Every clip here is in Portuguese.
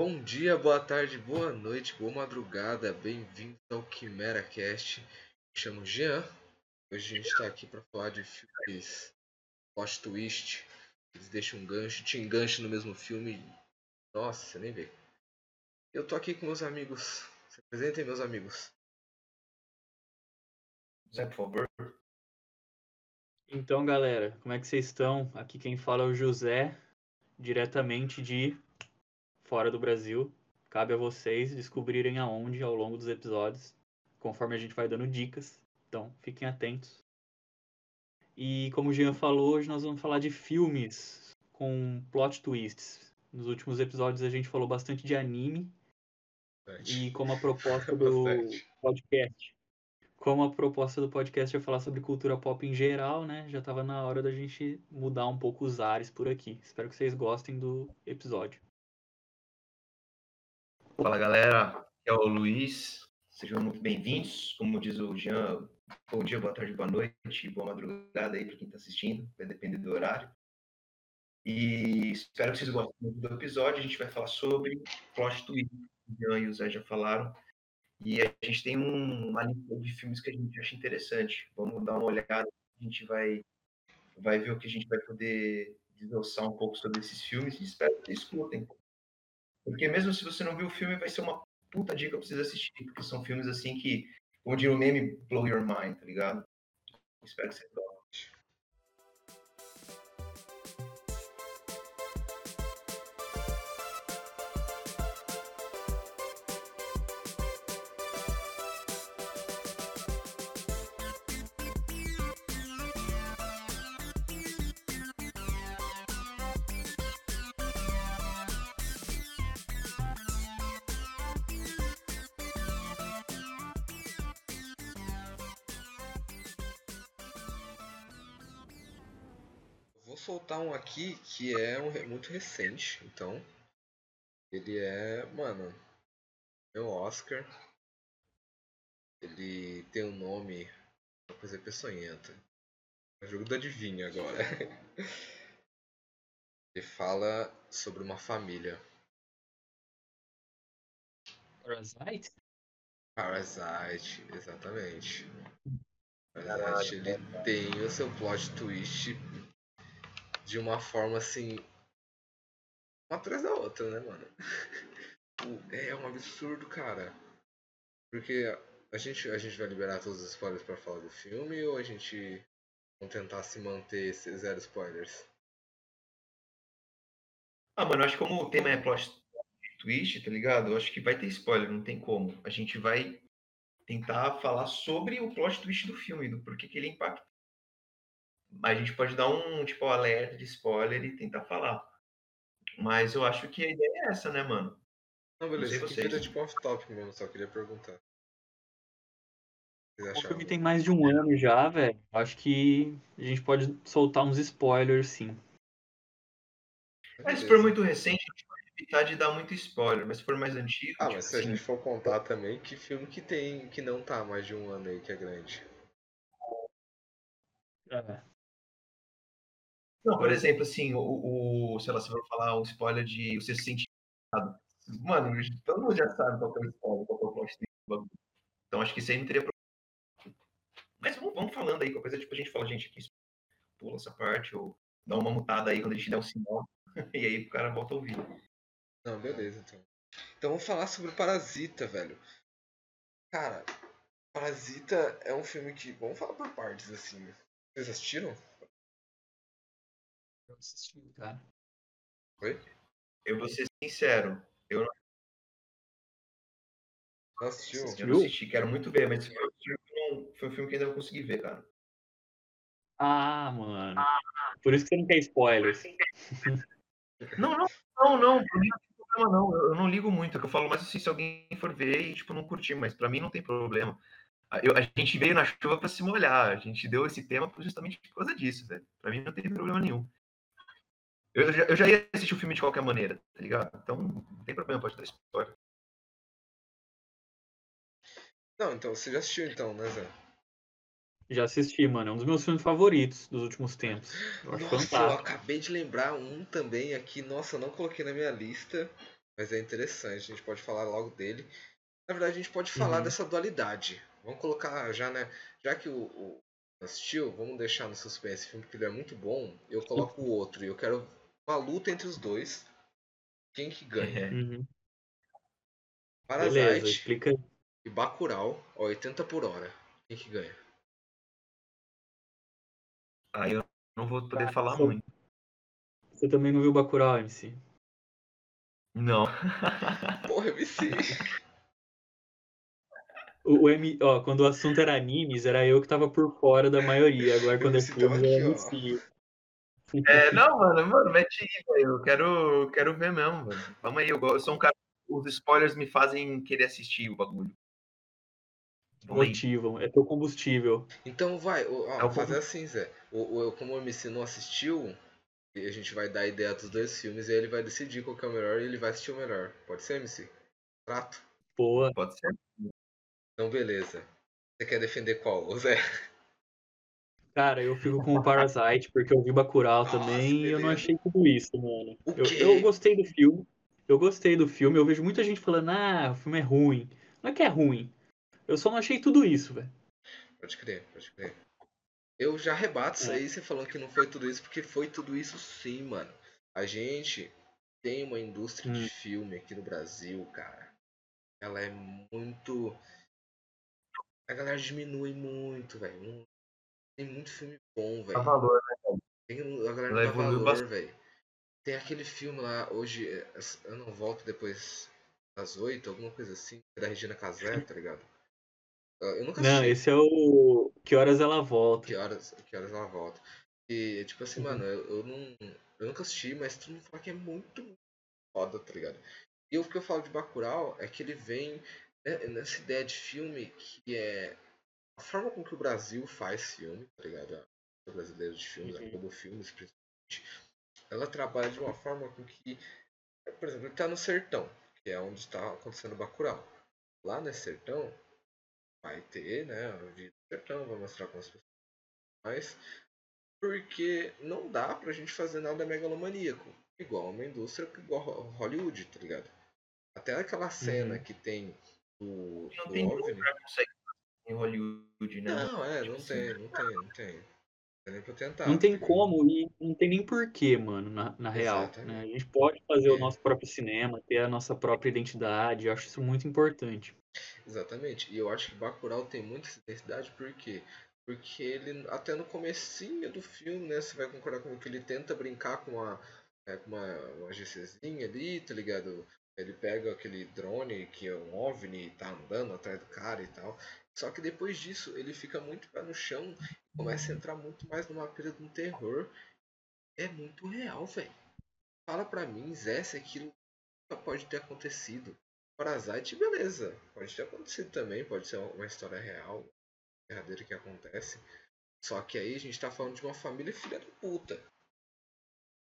Bom dia, boa tarde, boa noite, boa madrugada, bem-vindos ao Quimera Cast. Me chamo Jean. Hoje a gente está aqui para falar de filmes plot twist. Eles deixam um gancho, te engancham no mesmo filme. Nossa, você nem vê. Eu tô aqui com meus amigos. Se apresentem, meus amigos. Zé, por favor. Então, galera, como é que vocês estão? Aqui quem fala é o José, diretamente de fora do Brasil. Cabe a vocês descobrirem aonde ao longo dos episódios, conforme a gente vai dando dicas. Então, fiquem atentos. E como o Jean falou, hoje nós vamos falar de filmes com plot twists. Nos últimos episódios a gente falou bastante de anime e como a proposta do Bastante. podcast. Como a proposta do podcast é falar sobre cultura pop em geral, né? Já tava na hora da gente mudar um pouco os ares por aqui. Espero que vocês gostem do episódio. Fala galera, aqui é o Luiz. Sejam muito bem-vindos. Como diz o Jean, bom dia, boa tarde, boa noite, boa madrugada aí para quem está assistindo, vai depender do horário. E espero que vocês gostem do episódio. A gente vai falar sobre plot twist. O Jean e o Zé já falaram. E a gente tem um- uma lista de filmes que a gente acha interessante. Vamos dar uma olhada. A gente vai, vai ver o que a gente vai poder desdossar um pouco sobre esses filmes. Espero que vocês escutem. Porque mesmo se você não viu o filme, vai ser uma puta dica pra vocês assistirem, porque são filmes assim que, diria o meme, blow your mind, tá ligado? Espero que vocês soltar um aqui que é um muito recente, então. Ele é, mano, é um Oscar. Ele tem um nome, uma coisa peçonhenta. É o jogo do adivinho agora. Ele fala sobre uma família. Parasite? Parasite, exatamente. Parasite, ele tem o seu plot twist de uma forma assim. Uma atrás da outra, né, mano? É um absurdo, cara. Porque a gente, a gente vai liberar todos os spoilers pra falar do filme ou a gente vai tentar se manter zero spoilers? Ah, mano, acho que como o tema é plot twist, tá ligado? Eu acho que vai ter spoiler, não tem como. A gente vai tentar falar sobre o plot twist do filme, do porquê que ele impacta. A gente pode dar um, tipo, alerta de spoiler e tentar falar. Mas eu acho que a ideia é essa, né, mano? Não, beleza, vocês. vira tipo off-topic mesmo, só queria perguntar. O que filme tem mais de um ano já, velho. Acho que a gente pode soltar uns spoilers, sim. Mas se for muito recente, a gente pode evitar de dar muito spoiler. Mas se for mais antigo, Ah, tipo mas se a assim, gente for contar também, que filme que tem que não tá mais de um ano aí que é grande? É. Não, por exemplo, assim, o, o sei lá, se for falar um spoiler de você se sentir. Mano, todo mundo já sabe qual é o spoiler, qual é o plot. Então acho que isso aí não teria problema. Mas vamos, vamos falando aí, qualquer coisa, tipo, a gente fala, gente, aqui pula essa parte, ou dá uma mutada aí quando a gente der um sinal, e aí o cara volta a ouvir. Não, beleza, então. Então vamos falar sobre o Parasita, velho. Cara, Parasita é um filme que. Vamos falar por partes, assim. Vocês assistiram? Eu assisti, cara. Oi? Eu vou ser sincero, eu não, Não assistiu? eu não assisti, quero muito ver, mas foi um filme que eu não- foi um filme que ainda não consegui ver, cara. Ah, mano. Por isso que você não quer spoilers. Não, não, não, não, pra mim não tem problema não. Eu, não ligo muito, é que eu falo mais assim, se alguém for ver e tipo, não curtir, mas pra mim não tem problema. A, eu- a gente veio na chuva pra se molhar, a gente deu esse tema justamente por causa disso, velho. Pra mim não tem problema nenhum. Eu já, eu já ia assistir o filme de qualquer maneira, tá ligado? Então não tem problema, pode dar spoiler. Não, então você já assistiu então, né, Zé? Já assisti, mano. É um dos meus filmes favoritos dos últimos tempos. Eu acho Nossa, eu fantástico. acabei de lembrar um também aqui. Nossa, eu não coloquei na minha lista. mas é interessante, a gente pode falar logo dele. Na verdade, a gente pode falar Uhum. dessa dualidade. Vamos colocar já, né? Já que o, o assistiu, vamos deixar no suspense esse filme, porque ele é muito bom. Eu coloco o outro e eu quero uma luta entre os dois. Quem que ganha? É. Uhum. Parasite Beleza, explica e Bacurau a 80 por hora. Quem que ganha? Aí eu não vou poder falar sou- muito. Você também não viu Bacurau, MC? Não. Porra, MC. O, o M, ó, quando o assunto era animes, era eu que tava por fora da maioria. Agora quando é MC tava filme, é. MC. É, não, mano, mano, mete aí, velho. Eu quero, quero ver mesmo, mano. Calma aí, eu, sou um cara. Os spoilers me fazem querer assistir o bagulho. Vamos aí. Motivam, é teu combustível. Então vai, ó, É fazer assim, Zé. O, o- como o MC não assistiu, e a gente vai dar a ideia dos dois filmes e aí ele vai decidir qual que é o melhor e ele vai assistir o melhor. Pode ser, MC? Trato? Boa. Pode ser. Então beleza. Você quer defender qual, ô Zé? Cara, eu fico com o Parasite, porque eu vi Bacurau Nossa, também e eu não achei tudo isso, mano. Eu, eu gostei do filme. Eu gostei do filme. Eu vejo muita gente falando, ah, o filme é ruim. Não é que é ruim. Eu só não achei tudo isso, velho. Pode crer, pode crer. Eu já rebato isso É. aí, você falando que não foi tudo isso, porque foi tudo isso sim, mano. A gente tem uma indústria de Hum. filme aqui no Brasil, cara. Ela é muito. A galera diminui muito, velho. Não- Tem muito filme bom, Dá velho. valor, né? Tem, a galera Ela dá evoluiu valor, velho. Tem aquele filme lá, hoje, é, eu não volto depois das oito, alguma coisa assim, da Regina Casé, tá ligado? Eu nunca Não, assisti. esse é o. Que horas ela volta? Que horas, que horas ela volta. E, tipo assim, Uhum. mano, eu, eu não. Eu nunca assisti, mas todo mundo fala que é muito, muito foda, tá ligado? E o que eu falo de Bacurau é que ele vem né, nessa ideia de filme que é a forma com que o Brasil faz filme, tá ligado? A brasileira de filmes, a Uhum. Globo Filmes, principalmente, ela trabalha de uma forma com que, por exemplo, ele tá no sertão, que é onde está acontecendo Bacurau. Lá nesse sertão, vai ter, né, a vida do sertão, vai mostrar como as pessoas mais porque não dá pra gente fazer nada megalomaníaco, igual uma indústria igual Hollywood, tá ligado? Até aquela cena Uhum. que tem do, Não do tem OVNI. fazer em Hollywood, né? Não, é, Tipo não assim, tem, não tem, não tem. Não tem nem pra tentar. Não tem como e não tem nem porquê, mano, na, na real. Né? A gente pode fazer É. o nosso próprio cinema, ter a nossa própria identidade. Eu acho isso muito importante. Exatamente. E eu acho que Bacurau tem muita identidade, por quê? Porque ele, até no comecinho do filme, né, você vai concordar comigo que ele tenta brincar com uma, é, com uma, uma GCzinha ali, tá ligado? Ele pega aquele drone que é um OVNI e tá andando atrás do cara e tal. Só que depois disso ele fica muito pé no chão e começa a entrar muito mais numa pira de um terror. É muito real, velho. Fala pra mim, Zé, se aquilo nunca pode ter acontecido. Parasite, beleza. Pode ter acontecido também, pode ser uma história real, verdadeira que acontece. Só que aí a gente tá falando de uma família filha da puta.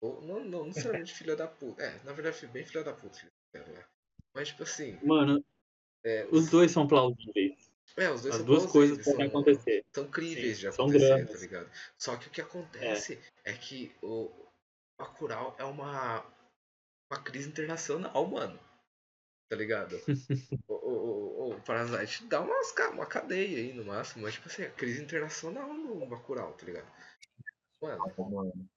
Ou não, não necessariamente filha da puta. É, na verdade, bem filha da puta. filha da puta? Mas tipo assim, Mano, é, os dois são plausíveis. É, os dois As são duas coisas plausíveis, podem são- acontecer. São críveis Sim, de acontecer, dramas. tá ligado? Só que o que acontece é, que o Bacurau é uma, uma crise internacional, mano. Tá ligado? o, o, o, o Parasite dá umas, uma cadeia aí no máximo, mas tipo assim, é crise internacional no Bacurau, tá ligado? Mano, Mano,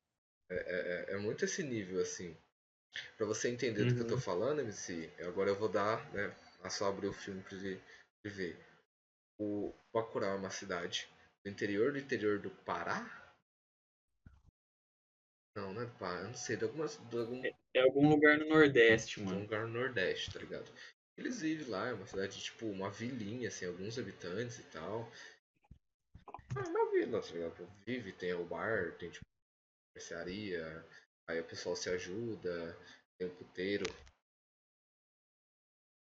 é, é muito esse nível, assim. Pra você entender do que eu tô Uhum. falando, MC, agora eu vou dar, né? É só abrir o filme pra ele pra ele ver. O Bacurau é uma cidade do interior do interior do Pará? Não, não é do Pará, eu não sei, de, algumas, de algum É algum lugar no Nordeste, de um mano. lugar no Nordeste, tá ligado? Eles vivem lá, é uma cidade, tipo, uma vilinha, assim, alguns habitantes e tal. É uma vila, tá ligado? Vive, tem o bar, tem, tipo, mercearia, aí o pessoal se ajuda, tem um puteiro.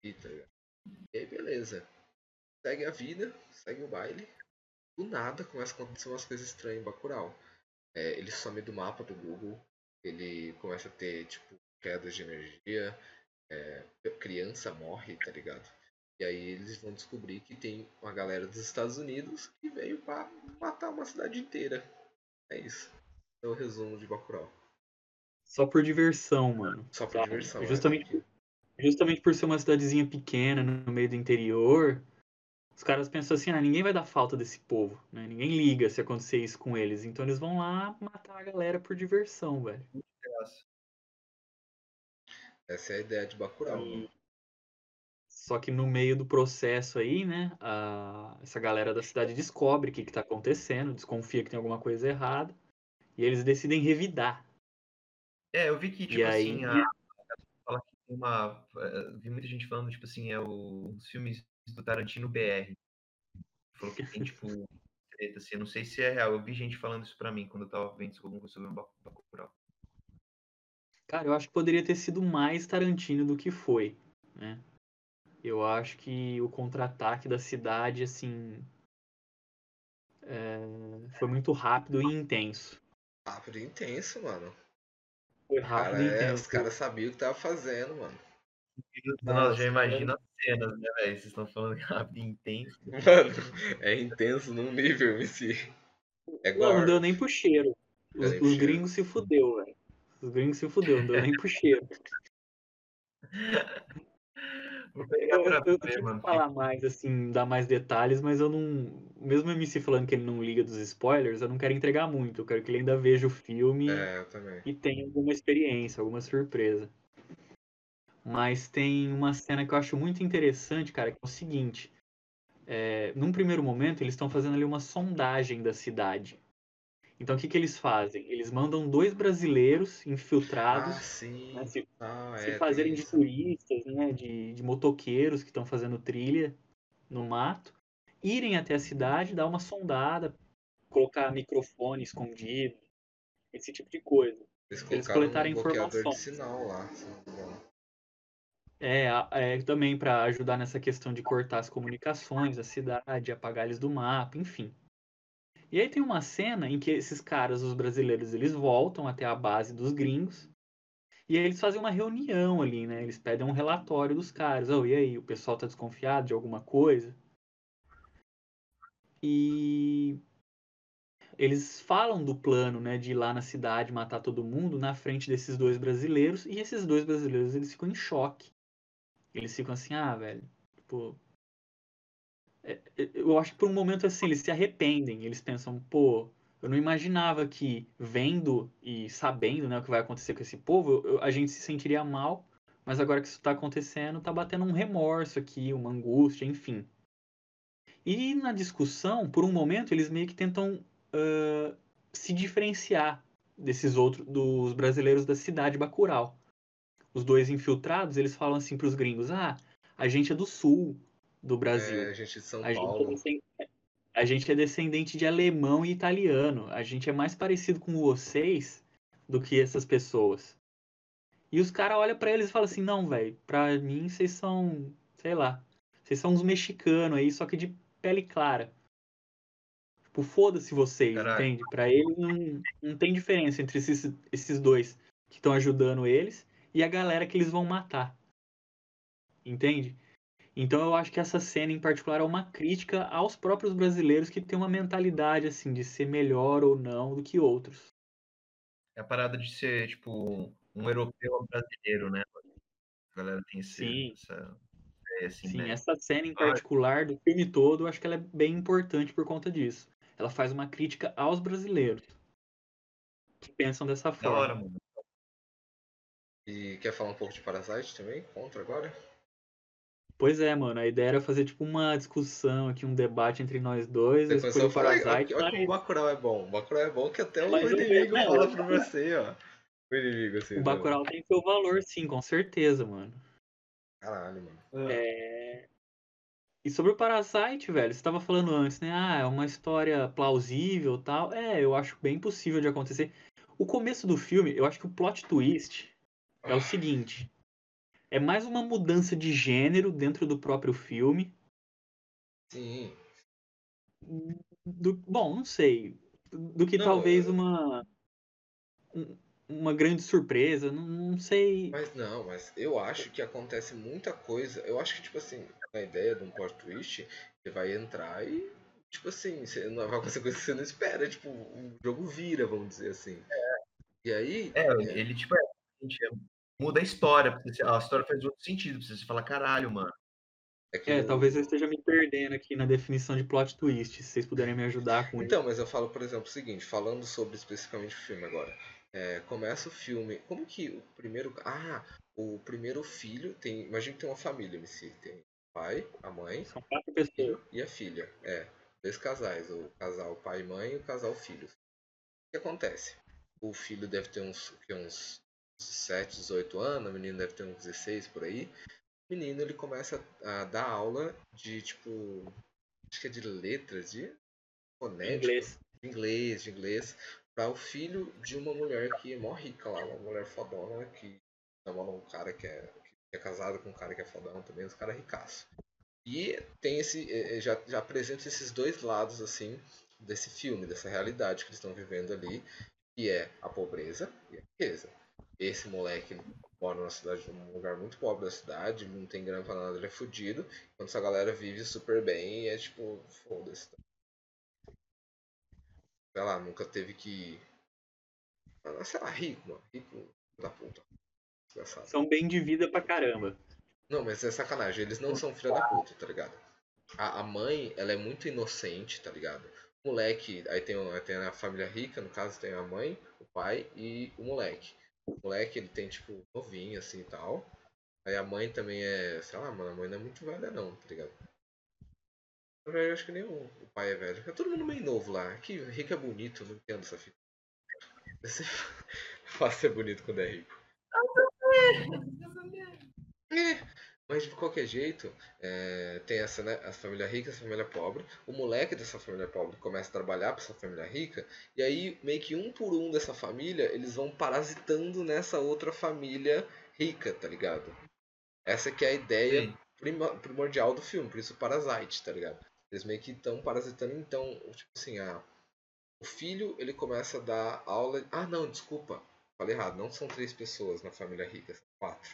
E, tá ligado? E aí, beleza. Segue a vida, segue o baile. Do nada começa a acontecer umas coisas estranhas em Bacurau. É, ele some do mapa do Google, ele começa a ter, tipo, quedas de energia, é, criança morre, tá ligado? E aí eles vão descobrir que tem uma galera dos Estados Unidos que veio pra matar uma cidade inteira. É isso. É o resumo de Bacurau. Só por diversão, mano. Só por Sabe? diversão. né? Justamente, justamente por ser uma cidadezinha pequena no meio do interior, os caras pensam assim, ah, ninguém vai dar falta desse povo, né? Ninguém liga se acontecer isso com eles. Então eles vão lá matar a galera por diversão, velho. Essa é a ideia de Bacurau. E- Só que no meio do processo aí, né, a- essa galera da cidade descobre o que, que tá acontecendo, desconfia que tem alguma coisa errada, e eles decidem revidar. É, eu vi que, tipo E aí- assim, a, fala que tem uma. eh, Vi muita gente falando, tipo assim, é o- os filmes do Tarantino BR. Falou que tem, tipo, treta, assim, eu não sei se é real. Eu vi gente falando isso pra mim quando eu tava vendo alguma coisa sobre o Bacu- Bacurau. Cara, eu acho que poderia ter sido mais Tarantino do que foi, né? Eu acho que o contra-ataque da cidade, assim, é, foi muito rápido e intenso. Rápido e intenso, mano. Foi Cara, rápido e é, intenso. os caras sabiam o que tava fazendo, mano. Nossa, já imagina as cenas, né, velho? Vocês estão falando rápido e intenso. Mano, é intenso num nível, MC. É Não, não deu nem pro cheiro. Os, os cheiro. gringos se fudeu, velho. Os gringos se fudeu, não deu nem pro cheiro. Vou pegar Eu, pra eu, eu ver, mano. que falar mais, assim, dar mais detalhes, mas eu não. Mesmo o MC falando que ele não liga dos spoilers, eu não quero entregar muito. Eu quero que ele ainda veja o filme É, e tenha alguma experiência, alguma surpresa. Mas tem uma cena que eu acho muito interessante, cara, que é o seguinte. É, num primeiro momento, eles estão fazendo ali uma sondagem da cidade. Então, o que, que eles fazem? Eles mandam dois brasileiros Ah, infiltrados sim. né, se Ah, se é, fazerem de turistas, né, de, de motoqueiros que estão fazendo trilha no mato, irem até a cidade, dar uma sondada, colocar microfone escondido, esse tipo de coisa. Eles eles coletarem um bloqueador de sinal lá. se não. É, a- é também para ajudar nessa questão de cortar as comunicações da cidade, apagar eles do mapa, enfim. E aí tem uma cena em que esses caras, os brasileiros, eles voltam até a base dos gringos e aí eles fazem uma reunião ali, né? Eles pedem um relatório dos caras. Oh, e aí, o pessoal tá desconfiado de alguma coisa? E eles falam do plano, né, de ir lá na cidade matar todo mundo na frente desses dois brasileiros e esses dois brasileiros eles ficam em choque. Eles ficam assim, ah, velho, tipo, é- é- eu acho que por um momento assim eles se arrependem, eles pensam, pô, eu não imaginava que vendo e sabendo, né, o que vai acontecer com esse povo, eu- a gente se sentiria mal, mas agora que isso tá acontecendo, tá batendo um remorso aqui, uma angústia, enfim. E na discussão, por um momento, eles meio que tentam ah, se diferenciar desses outros, dos brasileiros da cidade Bacurau. Os dois infiltrados, eles falam assim pros gringos, ah, a gente é do sul do Brasil. É, gente de São A gente, é Paulo. descen- a gente é descendente de alemão e italiano. A gente é mais parecido com vocês do que essas pessoas. E os caras olham pra eles e falam assim: não, velho, pra mim vocês são, sei lá, vocês são uns mexicanos aí, só que de pele clara. Tipo, foda-se vocês, Caraca. entende? Pra eles não, não tem diferença entre esses, esses dois que estão ajudando eles e a galera que eles vão matar. Entende? Então eu acho que essa cena em particular é uma crítica aos próprios brasileiros que têm uma mentalidade assim de ser melhor ou não do que outros. É a parada de ser, tipo, um europeu brasileiro, né? A galera tem esse, Sim. essa ideia, assim, Sim, né? essa cena em Ah. particular do filme todo, eu acho que ela é bem importante por conta disso. Ela faz uma crítica aos brasileiros que pensam dessa Da forma. hora, mano. E quer falar um pouco de Parasite também? Contra agora? Pois é, mano, a ideia era fazer tipo uma discussão aqui, um debate entre nós dois, eu escolhi eu o Parasite, olha mas- como o Bacurau é bom. O Bacurau é bom que até o Mas inimigo fala eu- pra você, ó. O inimigo, assim. o do- Bacurau tem seu valor sim, com certeza, mano. Caralho, mano. É... E sobre o Parasite, velho, você tava falando antes, né? Ah, é uma história plausível e tal. É, eu acho bem possível de acontecer. O começo do filme, eu acho que o plot twist é o seguinte. É mais uma mudança de gênero dentro do próprio filme. Sim. Do, bom, não sei. Do que Não, talvez eu- uma. um- Uma grande surpresa. Não, não sei. Mas não, mas eu acho que acontece muita coisa. Eu acho que, tipo assim, a ideia de um plot twist, você vai entrar e, tipo assim, você não vai acontecer coisa que você não espera. Tipo, o jogo vira, vamos dizer assim. E aí, É, ele, tipo, é, é muda a história. A história faz outro sentido. Pra você falar, caralho, mano. É, que é talvez eu esteja me perdendo aqui na definição de plot twist. Se vocês puderem me ajudar com então, isso. mas eu falo, por exemplo, o seguinte, falando sobre especificamente o filme agora. É, começa o filme. Como que o primeiro. Ah, o primeiro filho tem. Imagina que tem uma família, MC. Tem o pai, a mãe. São quatro pessoas. E a filha. É. Dois casais. O casal pai e mãe e o casal filhos. O que acontece? O filho deve ter uns, uns 17, 18 anos, a menina deve ter uns 16 por aí menino ele começa a dar aula de tipo. Acho que é de letras, de fonético. Inglês. De inglês, de inglês. Para o filho de uma mulher que é mó rica lá, uma mulher fodona que namora um cara que é, que é casado com um cara que é fodão também, os caras ricaços. E tem esse. Já, já apresenta esses dois lados assim desse filme, dessa realidade que eles estão vivendo ali, que é a pobreza e a riqueza. Esse moleque mora numa cidade, num lugar muito pobre da cidade, não tem grana pra nada, ele é fudido. Enquanto essa galera vive super bem e é tipo, foda-se. Sei lá, nunca teve que. Sei lá, rico, mano. Rico da puta. Desgraçado. São bem de vida pra caramba. Não, mas é sacanagem. Eles não são filha da puta, tá ligado? A, a mãe, ela é muito inocente, tá ligado? O moleque, aí tem, tem a família rica, no caso tem a mãe, o pai e o moleque. O moleque, ele tem, tipo, novinho, assim, e tal. Aí a mãe também é, sei lá, mano, a mãe não é muito velha não, tá ligado? Eu acho que nem o, pai é velho. É todo mundo meio novo lá. Que rico é bonito, não entendo essa fita. Faz ser bonito quando é rico. Mas de qualquer jeito, é, tem essa, né? A família rica e a família pobre. O moleque dessa família pobre começa a trabalhar para essa família rica. E aí, meio que um por um dessa família, eles vão parasitando nessa outra família rica, tá ligado? Essa que é a ideia primordial do filme, por isso Parasite, tá ligado? Eles meio que estão parasitando, então, tipo assim, a, o filho ele começa a dar aula. Ah, não, desculpa, falei errado, não são três pessoas na família rica, são quatro.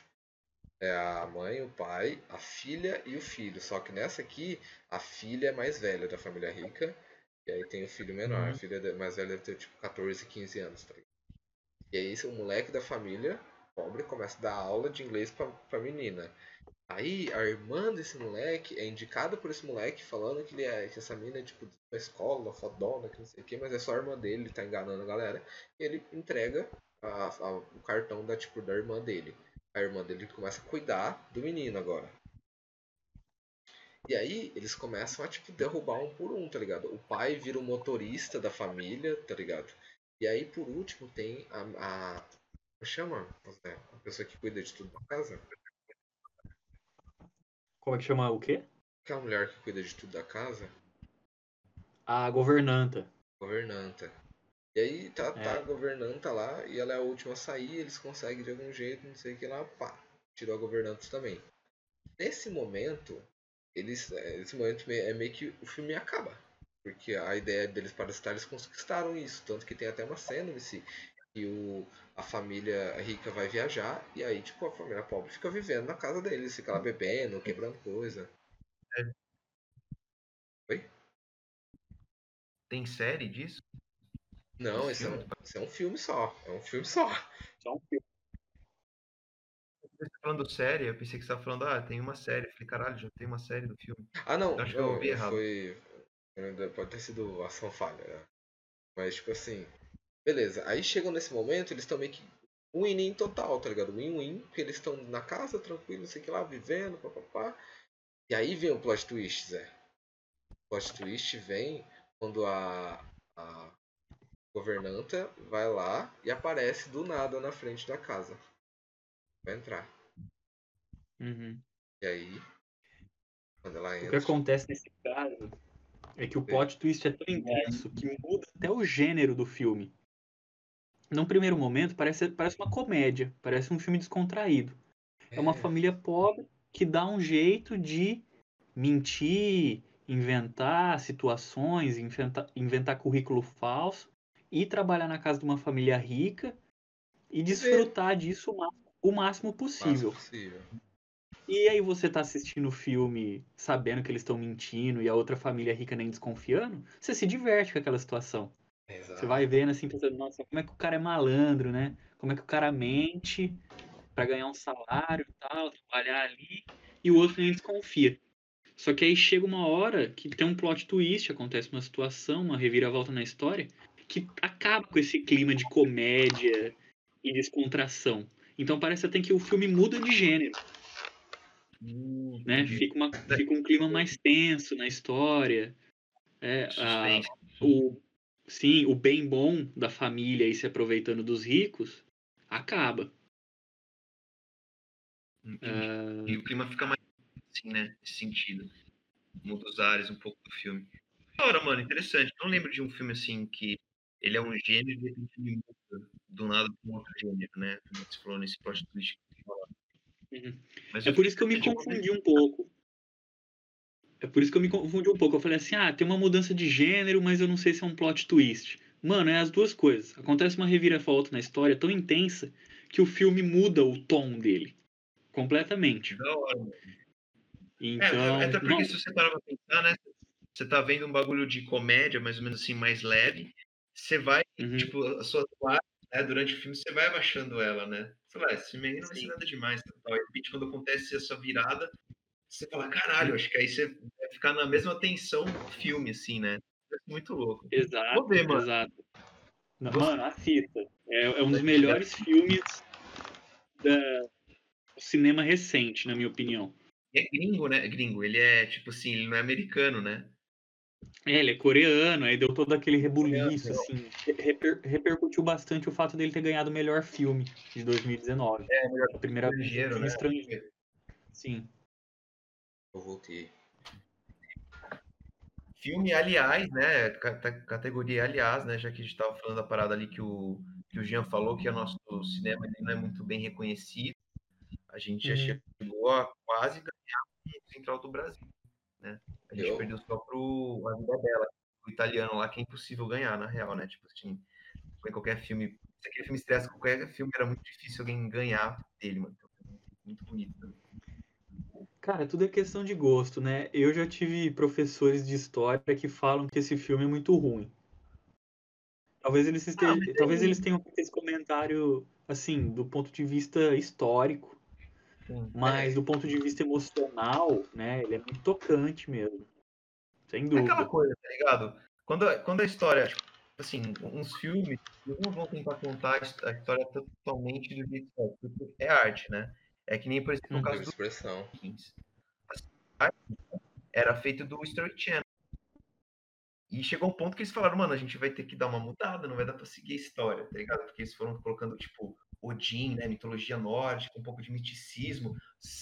É a mãe, o pai, a filha e o filho. Só que nessa aqui, a filha é mais velha da família rica. E aí tem o filho menor. Uhum. A filha mais velha deve ter tipo 14, 15 anos. Tá e aí o moleque da família pobre começa a dar aula de inglês pra, pra menina. Aí a irmã desse moleque é indicada por esse moleque falando que, ele é, que essa menina é tipo de uma escola, fodona, que não sei o que, mas é só a irmã dele, ele tá enganando a galera. E ele entrega a, a, o cartão da, tipo, da irmã dele a irmã dele começa a cuidar do menino agora. E aí eles começam a tipo derrubar um por um, tá ligado? O pai vira o motorista da família, tá ligado? E aí por último tem a. a como chama? A pessoa que cuida de tudo da casa. Como é que chama o quê? Aquela mulher que cuida de tudo da casa. A governanta. Governanta. E aí tá, tá é. governando, tá lá, e ela é a última a sair, eles conseguem de algum jeito, não sei o que lá, pá, tirou a governanta também. Nesse momento, eles, é, esse momento é meio que o filme acaba. Porque a ideia deles para estar, eles conquistaram isso. Tanto que tem até uma cena nesse que o, a família rica vai viajar e aí, tipo, a família pobre fica vivendo na casa deles, fica lá bebendo, quebrando coisa. É. Oi? Tem série disso? Não, esse é, um, esse é um filme só. É um filme só. Só um filme. Você tá falando série, eu pensei que você estava falando, ah, tem uma série. Eu falei, caralho, já tem uma série do filme. Ah, não. Eu acho não, que eu ouvi errado. Foi... Pode ter sido ação falha, né? Mas, tipo assim, beleza. Aí chegam nesse momento, eles estão meio que win-win total, tá ligado? Win-win, porque eles estão na casa, tranquilo, não sei o que lá, vivendo, papapá. E aí vem o plot twist, Zé. O plot twist vem quando a, a governanta vai lá e aparece do nada na frente da casa. Vai entrar. Uhum. E aí, quando ela entra. O que acontece nesse caso é que o plot twist é tão intenso que muda até o gênero do filme. Num primeiro momento, parece, parece uma comédia, parece um filme descontraído. É, é uma família pobre que dá um jeito de mentir, inventar situações, inventar, inventar currículo falso ir trabalhar na casa de uma família rica e desfrutar disso o máximo possível. possível. E aí você tá assistindo o filme sabendo que eles estão mentindo e a outra família rica nem desconfiando, você se diverte com aquela situação. Exato. Você vai vendo assim, pensando, nossa, como é que o cara é malandro, né? Como é que o cara mente para ganhar um salário e tal, trabalhar ali, e o outro nem desconfia. Só que aí chega uma hora que tem um plot twist, acontece uma situação, uma reviravolta na história, que acaba com esse clima de comédia e descontração. Então parece até que o filme muda de gênero. Hum, Né? Fica, uma, fica um clima mais tenso na história. É, a- o, sim, o bem bom da família e se aproveitando dos ricos acaba. Ah, E o clima fica mais assim, né? Nesse sentido. Muda os ares um pouco do filme. Ora, mano, interessante. Não lembro de um filme assim que ele é um gênero e de repente ele muda do nada para um outro gênero, né? Como você falou nesse plot twist. que você falou. Uhum. É por isso que eu me confundi um pouco. É por isso que eu me confundi um pouco. Eu falei assim, ah, tem uma mudança de gênero, mas eu não sei se é um plot twist. Mano, é as duas coisas. Acontece uma reviravolta na história tão intensa que o filme muda o tom dele. Completamente. Da hora. mano. Então, é, até porque não- se você parar pra pensar, né? Você tá vendo um bagulho de comédia, mais ou menos assim, mais leve. Você vai, Uhum. tipo, a sua classe, né, durante o filme, você vai abaixando ela, né? Você vai, esse aí não vai ser nada demais. Tal. E, de repente, quando acontece essa virada, você fala, caralho, acho que aí você vai ficar na mesma tensão do filme, assim, né? É muito louco. Exato, Vou ver, mano. exato. Não, Mano, assista. É, é um dos Vai melhores filmes da- do cinema recente, na minha opinião. É gringo, né? É gringo. Ele é, tipo assim, ele não é americano, né? É, ele é coreano, aí deu todo aquele rebuliço, assim. Reper- repercutiu bastante o fato dele ter ganhado o melhor filme de 2019. É, melhor a primeira vez um estrangeiro, filme né? estrangeiro. Sim. Eu voltei. Filme, aliás, né? cate- Categoria aliás, né? Já que a gente estava falando da parada ali que o, que o Jean falou, que o nosso cinema não é muito bem reconhecido. A gente já Uhum. chegou a quase ganhar o Central do Brasil, né? A gente Eu? perdeu só pro A Vida Bela, o italiano lá, que é impossível ganhar, na real, né? Tipo assim, em qualquer filme, se aquele filme estressa qualquer filme, era muito difícil alguém ganhar dele, mano. Então, muito bonito. né? Cara, tudo é questão de gosto, né? Eu já tive professores de história que falam que esse filme é muito ruim. Talvez eles, estejam, mas talvez eles tenham esse comentário, assim, do ponto de vista histórico, Sim. mas do ponto de vista emocional, né? Ele é muito tocante mesmo. Sem É aquela dúvida. coisa, tá ligado? Quando, a- quando a história, tipo, assim, uns filmes, eles não vão tentar contar a his- a história totalmente do jeito certo, porque é arte, né? É que nem, por exemplo, no caso Teve do expressão. Vikings. A arte era feito do History Channel. E chegou um ponto que eles falaram, mano, a gente vai ter que dar uma mudada, não vai dar pra seguir a história, tá ligado? Porque eles foram colocando, tipo, Odin, né, mitologia nórdica, um pouco de misticismo,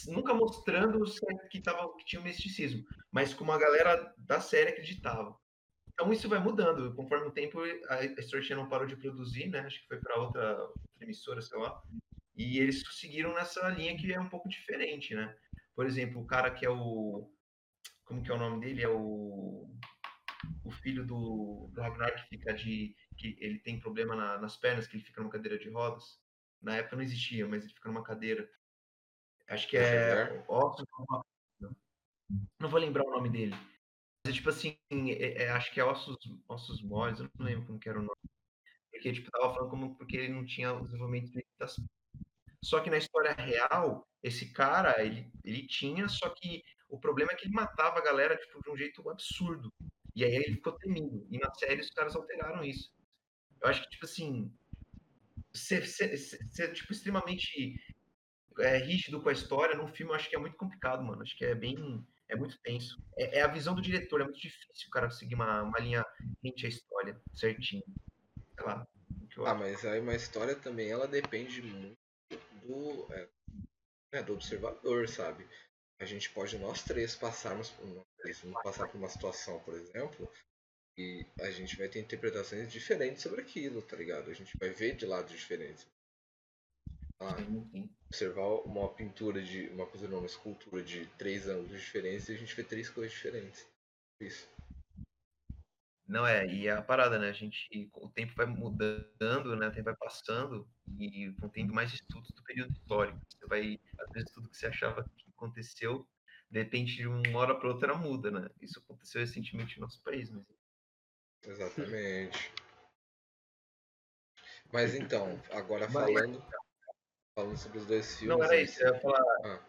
nunca mostrando que, tava, que tinha misticismo, mas como a galera da série acreditava. Então isso vai mudando, conforme o tempo a History Channel parou de produzir, né, acho que foi para outra, outra emissora, sei lá, e eles seguiram nessa linha que é um pouco diferente, né? Por exemplo, o cara que é o... Como que é o nome dele? É o... O filho do, do Ragnar que fica de... Que ele tem problema na- nas pernas, que ele fica numa cadeira de rodas. Na época não existia, mas ele fica numa cadeira. Acho que é... Não vou lembrar o nome dele. Mas é tipo assim, é- é- acho que é Ossos, ossos Moles, eu não lembro como que era o nome. Porque, tipo, tava falando como porque ele não tinha o desenvolvimento das só que na história real, esse cara, ele, ele tinha, só que o problema é que ele matava a galera tipo, de um jeito absurdo. E aí ele ficou temido. E na série os caras alteraram isso. Eu acho que, tipo assim, ser, ser, ser, tipo, extremamente é, rígido com a história num filme eu acho que é muito complicado, mano. Acho que é bem. É muito tenso. É, é a visão do diretor, é muito difícil o cara seguir uma, uma linha rente à história, certinho. Sei lá. Ah, acho. mas aí uma história também ela depende muito do, é, né, do observador, sabe? A gente pode nós três passarmos por vamos passar por uma situação, por exemplo, e a gente vai ter interpretações diferentes sobre aquilo, tá ligado? A gente vai ver de lados diferentes. Ah, observar uma pintura de uma coisa não, uma escultura de três ângulos diferentes e a gente vê três coisas diferentes. Isso. Não é, e é a parada, né? A gente, o tempo vai mudando, né? O tempo vai passando e vão tendo mais estudos do período histórico. Você vai, às vezes, tudo que você achava que aconteceu, de repente, de uma hora para outra muda, né? Isso aconteceu recentemente no nosso país, mas Exatamente. Mas então, agora falando Falando sobre os dois filmes. Não, era isso. Eu ia falar, Ah.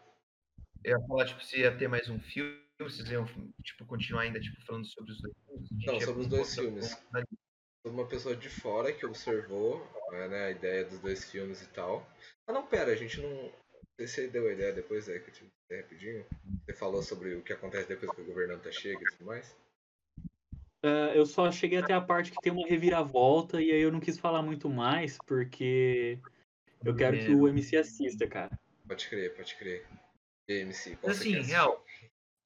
eu ia falar tipo, se ia ter mais um filme, vocês iam tipo, continuar ainda tipo, falando sobre os dois filmes. Não, sobre os dois filmes. Sobre uma pessoa de fora que observou é, né, a ideia dos dois filmes e tal. Ah não, pera, a gente não. Não sei se você deu a ideia depois, é que eu dizer rapidinho. Você falou sobre o que acontece depois que o governante chega e tudo mais. É, eu só cheguei até a parte que tem uma reviravolta e aí eu não quis falar muito mais porque eu quero que o MC assista, cara. Pode crer, pode crer. E MC, qual assim, real,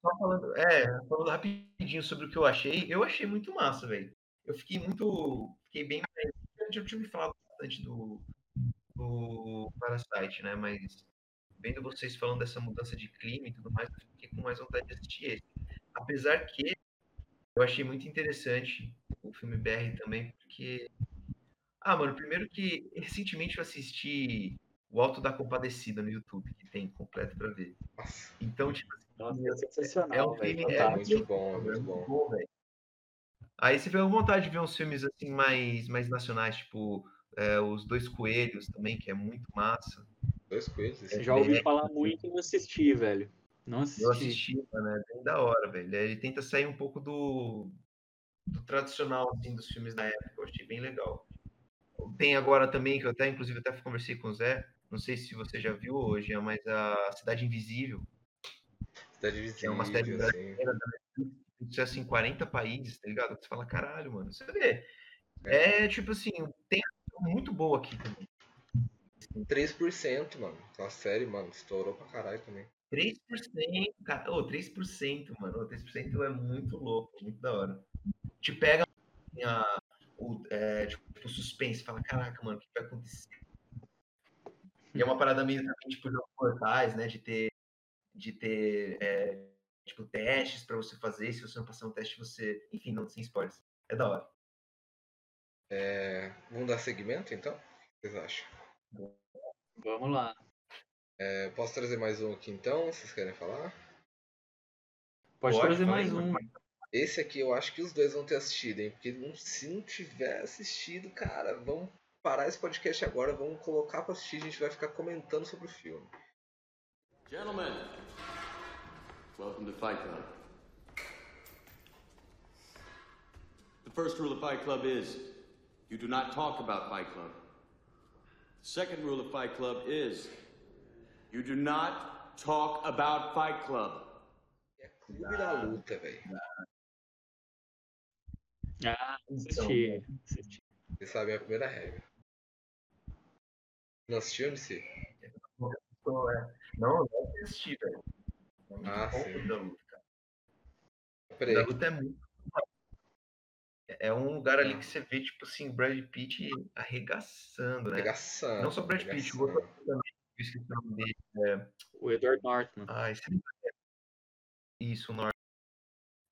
só falando, é, falando rapidinho sobre o que eu achei, eu achei muito massa, velho. Eu fiquei muito. Fiquei bem. Eu já tinha me falado bastante do, do Parasite, né? Mas vendo vocês falando dessa mudança de clima e tudo mais, eu fiquei com mais vontade de assistir esse. Apesar que eu achei muito interessante o filme BR também, porque. Ah, mano, primeiro que recentemente eu assisti O Alto da Compadecida no YouTube, que tem completo pra ver. Nossa, Então, tipo, Nossa, é é sensacional, um velho. filme- é é muito bom, é é muito muito bom. bom, velho. Aí você vê a vontade de ver uns filmes assim mais, mais nacionais, tipo é, Os Dois Coelhos também, que é muito massa. Dois coelhos. esse Já ouvi É. falar muito e não assisti, velho. Não assisti. Eu assisti, mano, é bem da hora, velho. Ele tenta sair um pouco do, do tradicional, assim, dos filmes da época. Eu achei bem legal. Tem agora também, que eu até, inclusive, até conversei com o Zé. Não sei se você já viu hoje, mas a Cidade Invisível. Cidade Visível, É uma série assim. brasileira da sucesso em 40 países, tá ligado? Você fala, caralho, mano. Você vê. É tipo assim, tem muito boa aqui também. 3%, mano. Aquela série, mano, estourou pra caralho também. 3%, cara. Ô, 3%, mano. Ô, 3% é muito louco, muito da hora. Te pega assim, a, o, é, tipo, o suspense, fala, caraca, mano, o que vai acontecer? E é uma parada meio também, tipo, jogos mortais, né? De ter, de ter é, tipo, testes pra você fazer. Se você não passar um teste, você. Enfim, não, sem spoilers. É da hora. É, vamos dar segmento, então? O que vocês acham? Vamos lá. É, posso trazer mais um aqui, então? Vocês querem falar? Pode, Pode, trazer mais um. Esse aqui eu acho que os dois vão ter assistido, hein? Porque se não tiver assistido, cara, vamos parar esse podcast agora, vamos colocar pra assistir, a gente vai ficar comentando sobre o filme. Gentlemen, welcome to Fight Club. The first rule of Fight Club is you do not talk about Fight Club. The second rule of Fight Club is you do not talk about Fight Club. É Clube da Luta, velho. Ah, Então, assisti. assisti. Vocês sabem a primeira regra. Não assistiu, MC? É, Não, eu não assisti, velho. É Ah, sim. da luta, Peraí, da luta é muito. É um lugar ali que você vê, tipo assim, Brad Pitt arregaçando, né? pegação. Não só Brad Pitt, o outro esqueci o nome dele. É... O Edward Norton. Ah, esse... Isso, o Norton.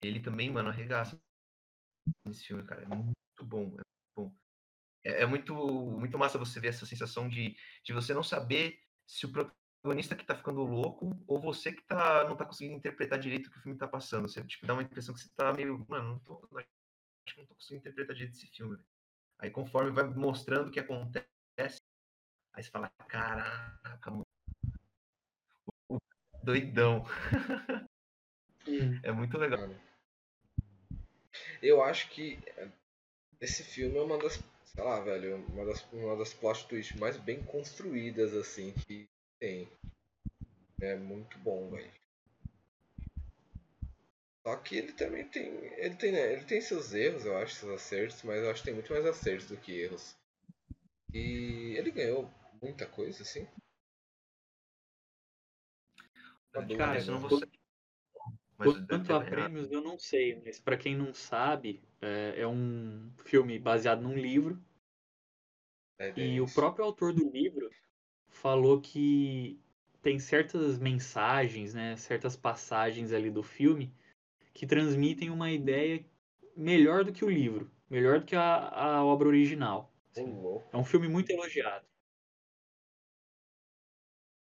Ele também, mano, arregaça nesse filme, cara. É muito bom, é muito bom. É, é muito, muito massa você ver essa sensação de, de você não saber se o protagonista que tá ficando louco ou você que tá, não tá conseguindo interpretar direito o que o filme tá passando. Você tipo, dá uma impressão que você tá meio. Mano, não tô, acho que não tô conseguindo interpretar direito esse filme. velho." Aí conforme vai mostrando o que acontece, aí você fala, caraca, mano. O- Doidão. É muito legal. Mano. Eu acho que é, esse filme é uma das, sei lá, velho, uma das, uma das plot twists mais bem construídas, assim, que tem. É muito bom, velho. Só que ele também tem. Ele tem, né, ele tem seus erros, eu acho, seus acertos, mas eu acho que tem muito mais acertos do que erros. E ele ganhou muita coisa, assim. Cara, isso eu não vou saber. Mas Quanto a prêmios, eu não sei, mas pra quem não sabe, é, é um filme baseado num livro É, e o próprio autor do livro falou que tem certas mensagens, né, certas passagens ali do filme que transmitem uma ideia melhor do que o livro, melhor do que a, a obra original. Assim. É um filme muito elogiado.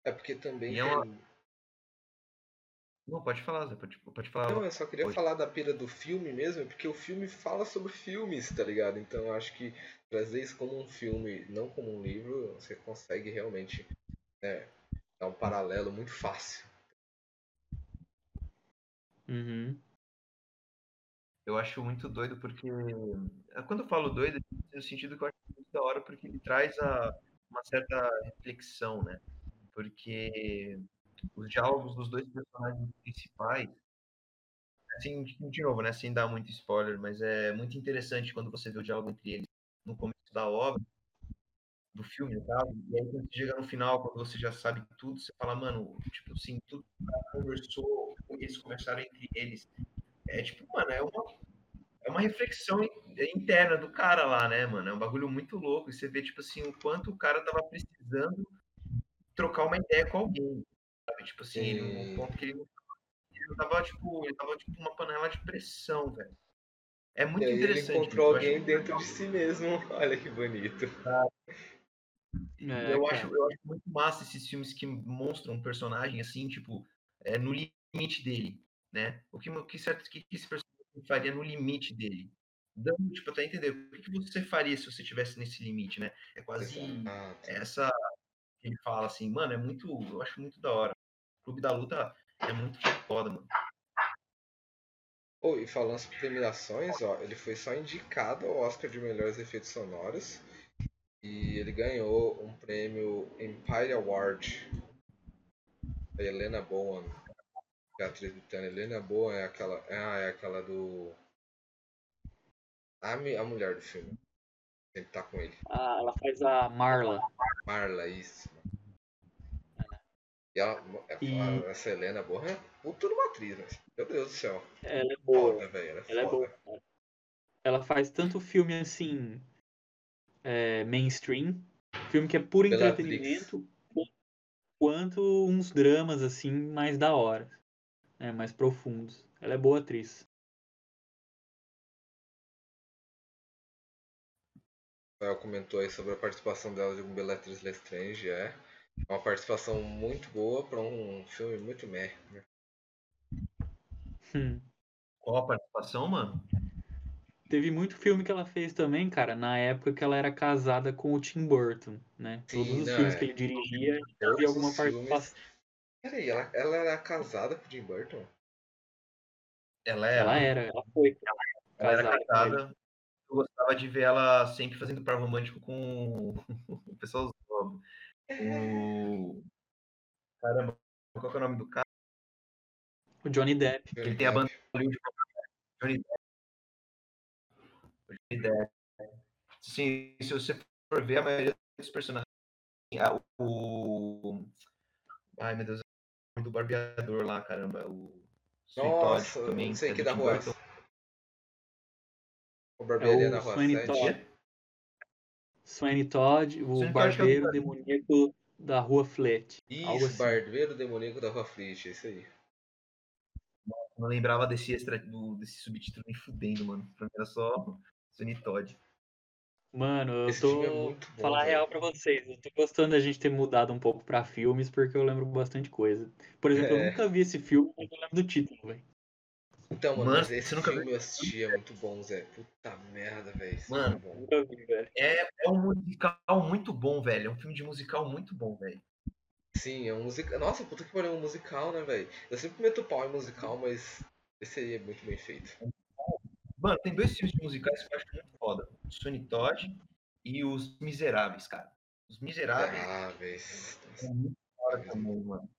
É porque também é uma- tem- Não, pode falar, Zé. Pode, pode falar. Não, eu só queria Pode. falar da pira do filme mesmo, porque o filme fala sobre filmes, tá ligado? Então eu acho que trazer isso como um filme, não como um livro, você consegue realmente né, dá um paralelo muito fácil. Uhum. Eu acho muito doido porque. Quando eu falo doido, no sentido que eu acho muito da hora, porque ele traz a, uma certa reflexão, né? Porque os diálogos dos dois personagens principais. Assim, de novo, né? Sem dar muito spoiler, mas é muito interessante quando você vê o diálogo entre eles no começo da obra, do filme? E aí quando você chega no final, quando você já sabe tudo, você fala, mano, tipo assim, tudo conversou, eles conversaram entre eles. É tipo, mano, é uma, é uma reflexão interna do cara lá, né, mano? É um bagulho muito louco. E você vê, tipo assim, o quanto o cara tava precisando trocar uma ideia com alguém. Sabe? Tipo assim, ponto que ele não, ele tava, tipo, ele tava tipo uma panela de pressão, velho. É muito E aí ele interessante. encontrou alguém dentro legal. de si mesmo. Olha que bonito. É, eu, cara. acho, eu acho muito massa esses filmes que mostram um personagem assim, tipo, é, no limite dele, né? O que, o que, certo, que esse personagem faria no limite dele? Dando, tipo, até entender o que, que você faria se você tivesse nesse limite, né? É quase Exato. essa ele fala assim, mano, é muito, eu acho muito da hora. O Clube da Luta é muito foda, mano. Oh, e falando sobre premiações, ó, ele foi só indicado ao Oscar de melhores efeitos sonoros e ele ganhou um prêmio Empire Award. A Helena Bowen, que é a atriz britânica. Helena Bowen é aquela, ah, é aquela do a, a mulher do filme. Sempre tá com ele. Ah, ela faz a Marla. Marla, isso. E ela, é- E- a- essa Helena Bowen é puta de uma atriz, né? Meu Deus do céu. Ela é boa. Foda, velho. Ela é Ela é foda. boa. Ela faz tanto filme assim, é, mainstream, filme que é puro Bellatrix. entretenimento, qu- quanto uns dramas assim mais da hora, né, mais profundos. Ela é boa atriz. O Rafael comentou aí sobre a participação dela de um Bellatrix Lestrange, é uma participação muito boa para um filme muito meh. né? Hum. Qual a participação, mano? Teve muito filme que ela fez também, cara, na época que ela era casada com o Tim Burton, né? Sim, Todos os não, filmes é. que ele dirigia, havia alguma filmes- participação. Peraí, ela, ela era casada com o Jim Burton? Ela era. Ela era, ela foi Ela era casada. Eu gostava de ver ela sempre fazendo par romântico com o pessoal. O... Caramba, qual que é o nome do cara? O Johnny Depp. Ele tem a banda Hollywood Johnny Depp. O Johnny Depp. Sim, se você for ver a maioria dos personagens. ah, O. Ai meu Deus, é o nome do barbeador lá, caramba. O Nossa, também. não sei é que do da rua. O É barbearia o na rua Sweeney 7. Todd. Todd, o Sweeney Todd é barbeiro demoníaco da rua Flet. Algo Isso, assim. barbeiro demoníaco da rua Fleet, isso aí. Não lembrava desse extra, do, desse subtítulo nem fudendo, mano. Pra mim era só Sweeney Todd. Mano, eu Esse tô. é bom, falar a velho. real pra vocês. Eu tô gostando da gente ter mudado um pouco pra filmes, porque eu lembro bastante coisa. Por exemplo, É. eu nunca vi esse filme, mas eu lembro do título, velho. Então, mano, Mano, mas esse nunca filme eu assisti é muito bom, Zé. Puta merda, velho. esse Mano, é vi, velho. É, é um musical muito bom, velho. É um filme de musical muito bom, velho. Sim, é um musical. Nossa, puta que pariu, é um musical, né, velho? Eu sempre meto pau em musical, mas esse aí é muito bem feito. Mano, tem dois filmes de musicais que eu acho muito foda. O Todd e Os Miseráveis, cara. Os Miseráveis Ah, velho. são muito foda também, mano.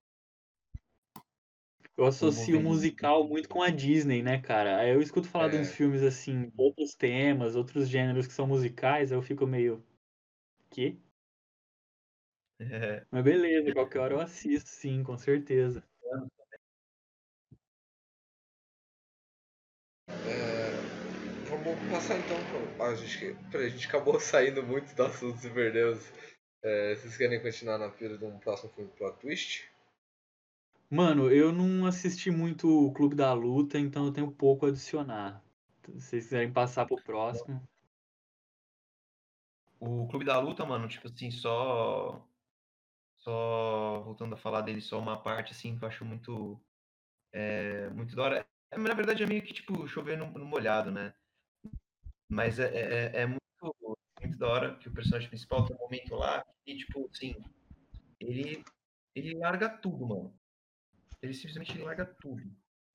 Eu associo o musical muito com a Disney, né, cara? Aí eu escuto falar de uns É. filmes assim, outros temas, outros gêneros que são musicais, aí eu fico meio. Quê? É, Mas beleza, qualquer hora eu assisto, sim, com certeza. É, vamos passar então pro. A gente, a gente acabou saindo muito do assunto e perdemos. É, vocês querem continuar na pira de um próximo filme plot twist? Mano, eu não assisti muito o Clube da Luta, então eu tenho pouco a adicionar. Se vocês quiserem passar pro próximo. O Clube da Luta, mano, tipo assim, só. Só. Voltando a falar dele, só uma parte, assim, que eu acho muito. É, muito da hora. É, na verdade, é meio que, tipo, chover no, no molhado, né? Mas é, é, é muito, muito da hora que o personagem principal tem um momento lá e, tipo, assim. ele, ele larga tudo, mano. Ele simplesmente larga tudo,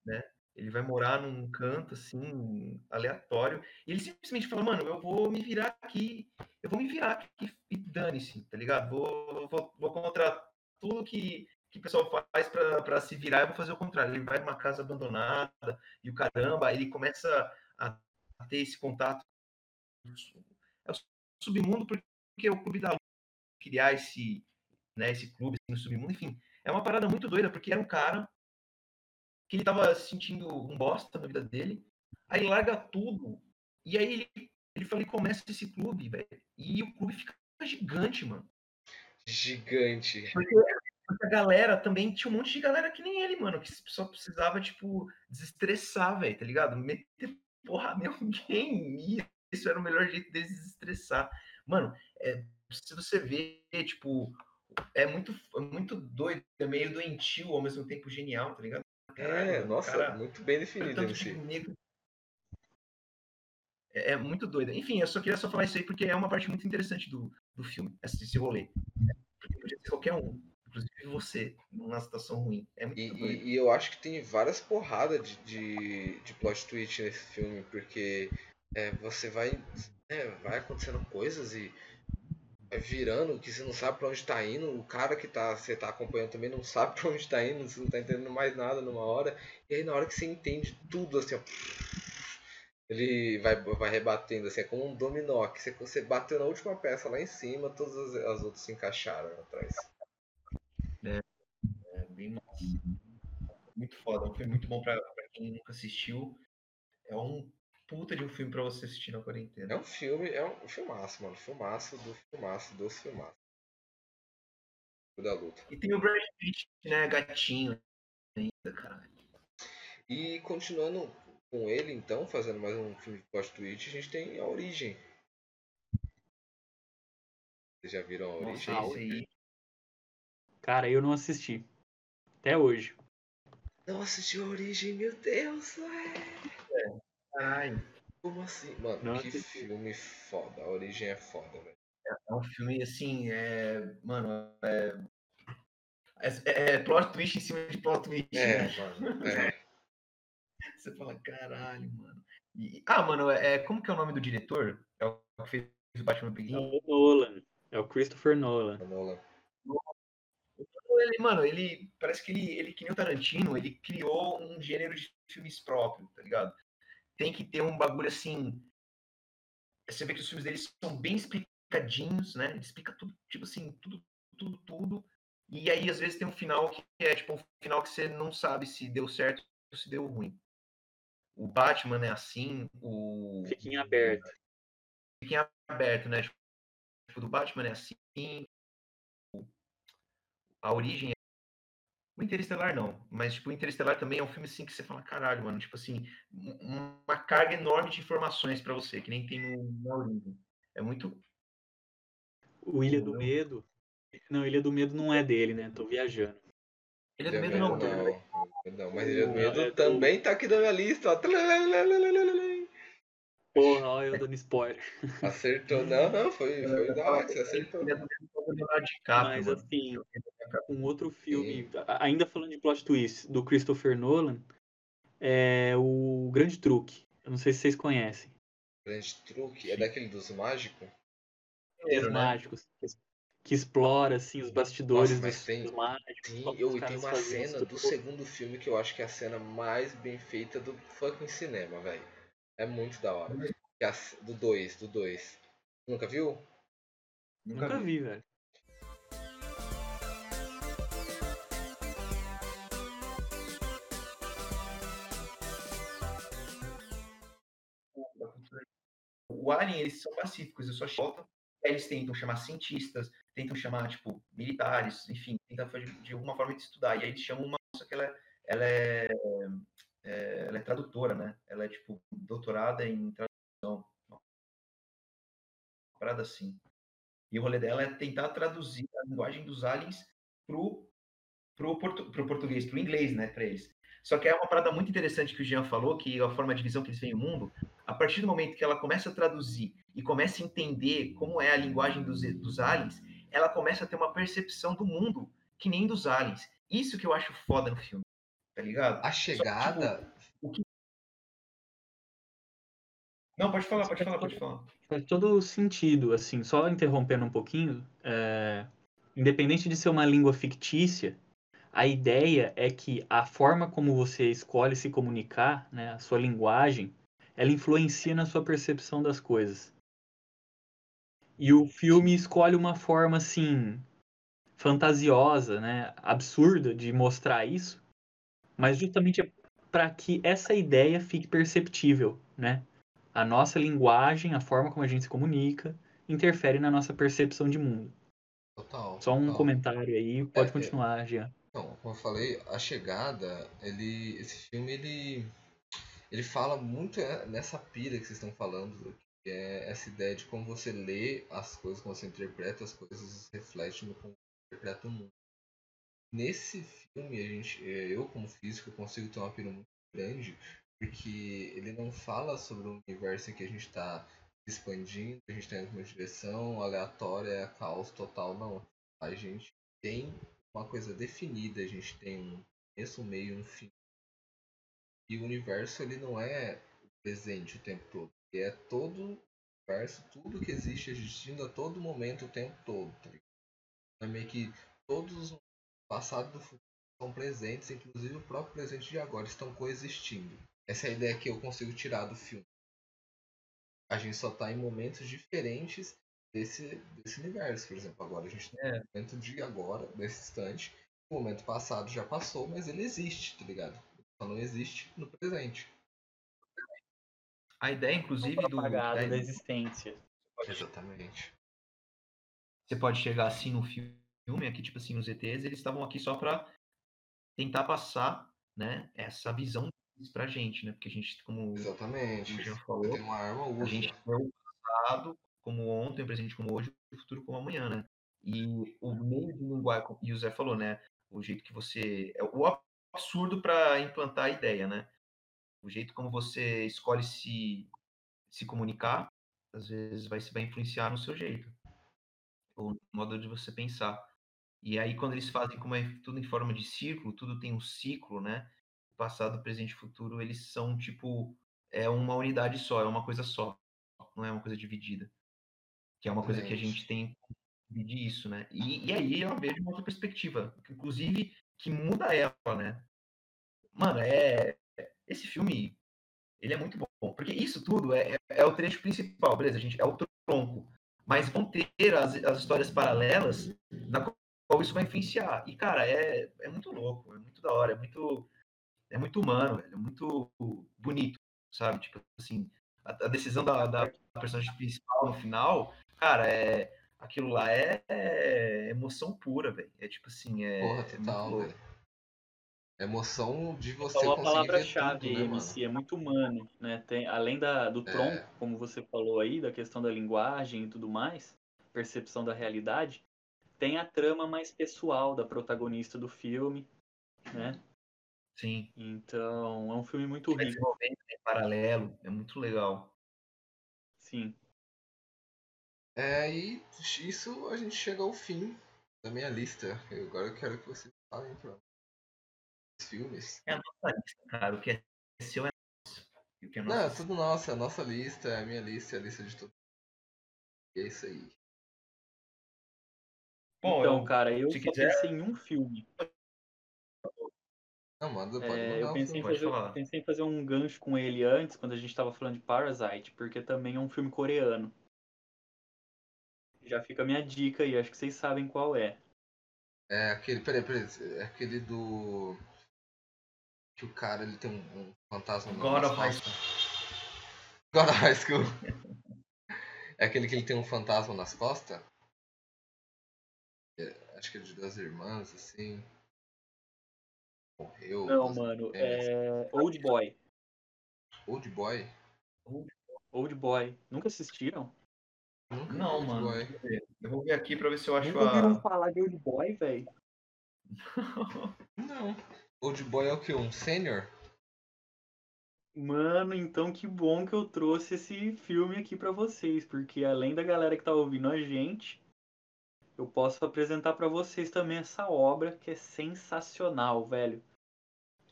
né? Ele vai morar num canto, assim, aleatório. E ele simplesmente fala, mano, eu vou me virar aqui, eu vou me virar aqui e dane-se, tá ligado? Vou, vou, vou contra tudo que, que o pessoal faz para se virar, eu vou fazer o contrário. Ele vai numa casa abandonada e o caramba, ele começa a, ter esse contato. É o submundo porque o clube da criar esse, né, esse clube assim, no submundo, enfim, é uma parada muito doida porque era um cara que ele tava sentindo um bosta na vida dele, aí larga tudo e aí ele, ele fala, ele começa esse clube, velho, e o clube fica gigante, mano. Gigante. Porque a galera também tinha um monte de galera que nem ele, mano, que só precisava, tipo, desestressar, velho, tá ligado? Meter porra em alguém. Isso era o melhor jeito de desestressar. Mano, é, se você vê, tipo, é muito, é muito doido, é meio doentio, ao mesmo tempo genial, tá ligado? Caralho, é, nossa, cara, muito bem definido, MC. De é, é, muito doido. Enfim, eu só queria só falar isso aí porque é uma parte muito interessante do, do filme, esse rolê. Porque podia ser qualquer um inclusive você, numa situação ruim. É muito e, e, e, eu acho que tem várias porradas de, de, de plot twist nesse filme, porque é, você vai. É, vai acontecendo coisas e virando que você não sabe para onde está indo. O cara que tá, você tá acompanhando também não sabe para onde está indo, você não tá entendendo mais nada numa hora. E aí na hora que você entende tudo assim, ó, ele vai, vai rebatendo, assim, é como um dominó, que você, você bateu na última peça lá em cima, todas as, as outras se encaixaram atrás. É, é bem massa. Muito foda. Foi muito bom pra quem nunca assistiu. É um puta de um filme pra você assistir na quarentena. É um filme, é um filmaço, mano. Filmaço do filmaço, dos filmaços. Da luta. E tem o Brad Pitt, né? Gatinho ainda, caralho. E continuando com ele, então, fazendo mais um filme de plot twist, a gente tem A Origem. Vocês já viram A Origem? Nossa, a origem. Cara, eu não assisti. Até hoje. Não assistiu a Origem, meu Deus, É. Caralho. Como assim? Mano, não que filme foda. A Origem é foda, velho. É, um filme, assim, é... Mano, é... É, é plot twist em cima de plot twist. É, né? mano. É. Você fala, caralho, mano. E, ah, mano, é, é, como que é o nome do diretor? É o que fez o Batman Begins? É o Nolan. É o Christopher Nolan. É o Nolan ele, mano, ele parece que ele, ele que nem o Tarantino, ele criou um gênero de filmes próprio, tá ligado? Tem que ter um bagulho assim. Você vê que os filmes dele são bem explicadinhos, né? Ele explica tudo, tipo assim, tudo, tudo, tudo. E aí, às vezes, tem um final que é tipo um final que você não sabe se deu certo ou se deu ruim. O Batman é assim, o. Fica em aberto. Fica em aberto, né? Tipo, do Batman é assim, a origem. O Interestelar não, mas tipo, o Interestelar também é um filme assim que você fala, caralho, mano, tipo assim, uma carga enorme de informações para você, que nem tem no, origem. É muito. O Ilha do Medo. Não, Ilha do Medo não é dele, né? Tô viajando. Ilha do Medo não, não. Não, mas Ilha do Medo é também do... tá aqui na minha lista, ó. Porra, olha eu dando spoiler. Acertou. Não, não, foi, foi da hora que você acertou. Mas assim, um outro filme, ainda falando de plot twist, do Christopher Nolan, é o Grande Truque. Eu não sei se vocês conhecem. Grande Truque? É daquele dos mágicos? Os né? mágicos. Que explora, assim, os bastidores Nossa, dos, tem, dos mágicos. Tem, eu, tem uma cena do segundo filme que eu acho que é a cena mais bem feita do fucking cinema, velho. É muito da hora. É do 2, do 2. Nunca viu? Nunca, Nunca vi, velho. o Alien, eles são pacíficos, eles só voltam, eles tentam chamar cientistas, tentam chamar, tipo, militares, enfim, tentam fazer de alguma forma de estudar, e aí eles chamam uma moça que ela, é, ela é, é, ela é tradutora, né, ela é, tipo, doutorada em tradução, uma parada assim. E o rolê dela é tentar traduzir a linguagem dos aliens pro, pro, portu, pro português, pro inglês, né, para eles. Só que é uma parada muito interessante que o Jean falou, que a forma de visão que eles veem o mundo, a partir do momento que ela começa a traduzir e começa a entender como é a linguagem dos, dos aliens, ela começa a ter uma percepção do mundo que nem dos aliens. Isso que eu acho foda no filme, tá ligado? A chegada. Só, tipo, Não, pode falar, pode falar, pode falar. Faz todo sentido, assim, só interrompendo um pouquinho, é... independente de ser uma língua fictícia, a ideia é que a forma como você escolhe se comunicar, né, a sua linguagem, ela influencia na sua percepção das coisas. E o filme escolhe uma forma assim fantasiosa, né, absurda de mostrar isso, mas justamente para que essa ideia fique perceptível, né? A nossa linguagem, a forma como a gente se comunica, interfere na nossa percepção de mundo. Total. Só um total. comentário aí, pode É, é- continuar, Jean. Então, como eu falei, a chegada, ele, esse filme ele, ele fala muito é, nessa pira que vocês estão falando, que é essa ideia de como você lê as coisas, como você interpreta as coisas, reflete no como você interpreta o mundo. Nesse filme, a gente, é, eu como físico consigo ter uma pira muito grande, porque ele não fala sobre um universo em que a gente está expandindo, a gente está indo em uma direção aleatória, caos total, não. A gente tem uma coisa definida, a gente tem um começo, um meio um fim. E o universo ele não é o presente o tempo todo. Ele é todo o universo, tudo que existe existindo a todo momento, o tempo todo. Tá? É meio que todos o passado e o futuro são presentes, inclusive o próprio presente de agora estão coexistindo. Essa é a ideia que eu consigo tirar do filme. A gente só está em momentos diferentes desse, desse universo. Por exemplo, agora a gente está no momento de agora, nesse instante. O momento passado já passou, mas ele existe, tá ligado? Só não existe no presente. A ideia, inclusive, do. apagado da- da existência. Exatamente. você pode chegar assim no filme, aqui, tipo assim, os ETs, eles estavam aqui só para tentar passar, né, essa visão pra gente, né? Porque a gente, como Exatamente. o Jean falou, a gente vê o passado como ontem, o presente como hoje, o futuro como amanhã, né? E o meio de linguagem, e o Zé falou, né? O jeito que você. É o absurdo para implantar a ideia, né? O jeito como você escolhe se, se comunicar, às vezes vai, vai influenciar no seu jeito. O modo de você pensar. E aí, quando eles fazem como é tudo em forma de círculo, tudo tem um ciclo, né? Passado, presente e futuro, eles são tipo. É uma unidade só, é uma coisa só. Não é uma coisa dividida. Que é uma coisa que a gente tem que dividir isso, né? E, e aí eu vejo uma outra perspectiva, inclusive, que muda ela, né? Mano, é. Esse filme, ele é muito bom. Porque isso tudo é, é, é o trecho principal, beleza, gente? É o tronco. Mas vão ter as, as histórias paralelas na qual isso vai influenciar. E, cara, é, é muito louco, é muito da hora, é muito, é muito humano, velho, é muito bonito, sabe? Tipo assim, a, a decisão da, da personagem principal no final, cara, é. Aquilo lá é, é emoção pura, velho. É tipo assim, é. Porra, é muito total, velho. Emoção de você Falou a conseguir palavra-chave né, mano? MC, é muito humano, né? Tem, além da, do É. tronco, como você falou aí, da questão da linguagem e tudo mais, percepção da realidade, tem a trama mais pessoal da protagonista do filme, né? Sim. Então, é um filme muito Vai rico, desenvolvendo em paralelo, é muito legal. sim. É, e isso a gente chega ao fim da minha lista. Eu, agora eu quero que vocês falem pra os filmes. É a nossa lista, cara. O que é seu é nosso. E o que é Não, é nosso tudo nosso, é a nossa lista, é a minha lista, é a lista de todo E é isso aí. Bom, então, eu- cara, eu só quiser- pensei em um filme. Não, manda, pode É, mandar eu um pensei em, filme. pode fazer, falar. pensei em fazer um gancho com ele antes, quando a gente tava falando de Parasite, porque também é um filme coreano. Já fica a minha dica aí, acho que vocês sabem qual é. É aquele, peraí, peraí, é aquele do... Que o cara, ele tem um, um fantasma no God nas of High costas. God of High School. É aquele que ele tem um fantasma nas costas? É, acho que é de duas irmãs, assim. Morreu. Não, mano, é Old Boy. Old Boy? Old Boy. Nunca assistiram? Nunca Não, Old mano. Boy. eu vou ver aqui pra ver se eu acho Nunca ouviram a. falar de Old Boy, velho? Não. Old Boy é o que? Um sênior? Mano, então que bom que eu trouxe esse filme aqui pra vocês, porque além da galera que tá ouvindo a gente, eu posso apresentar para vocês também essa obra que é sensacional, velho.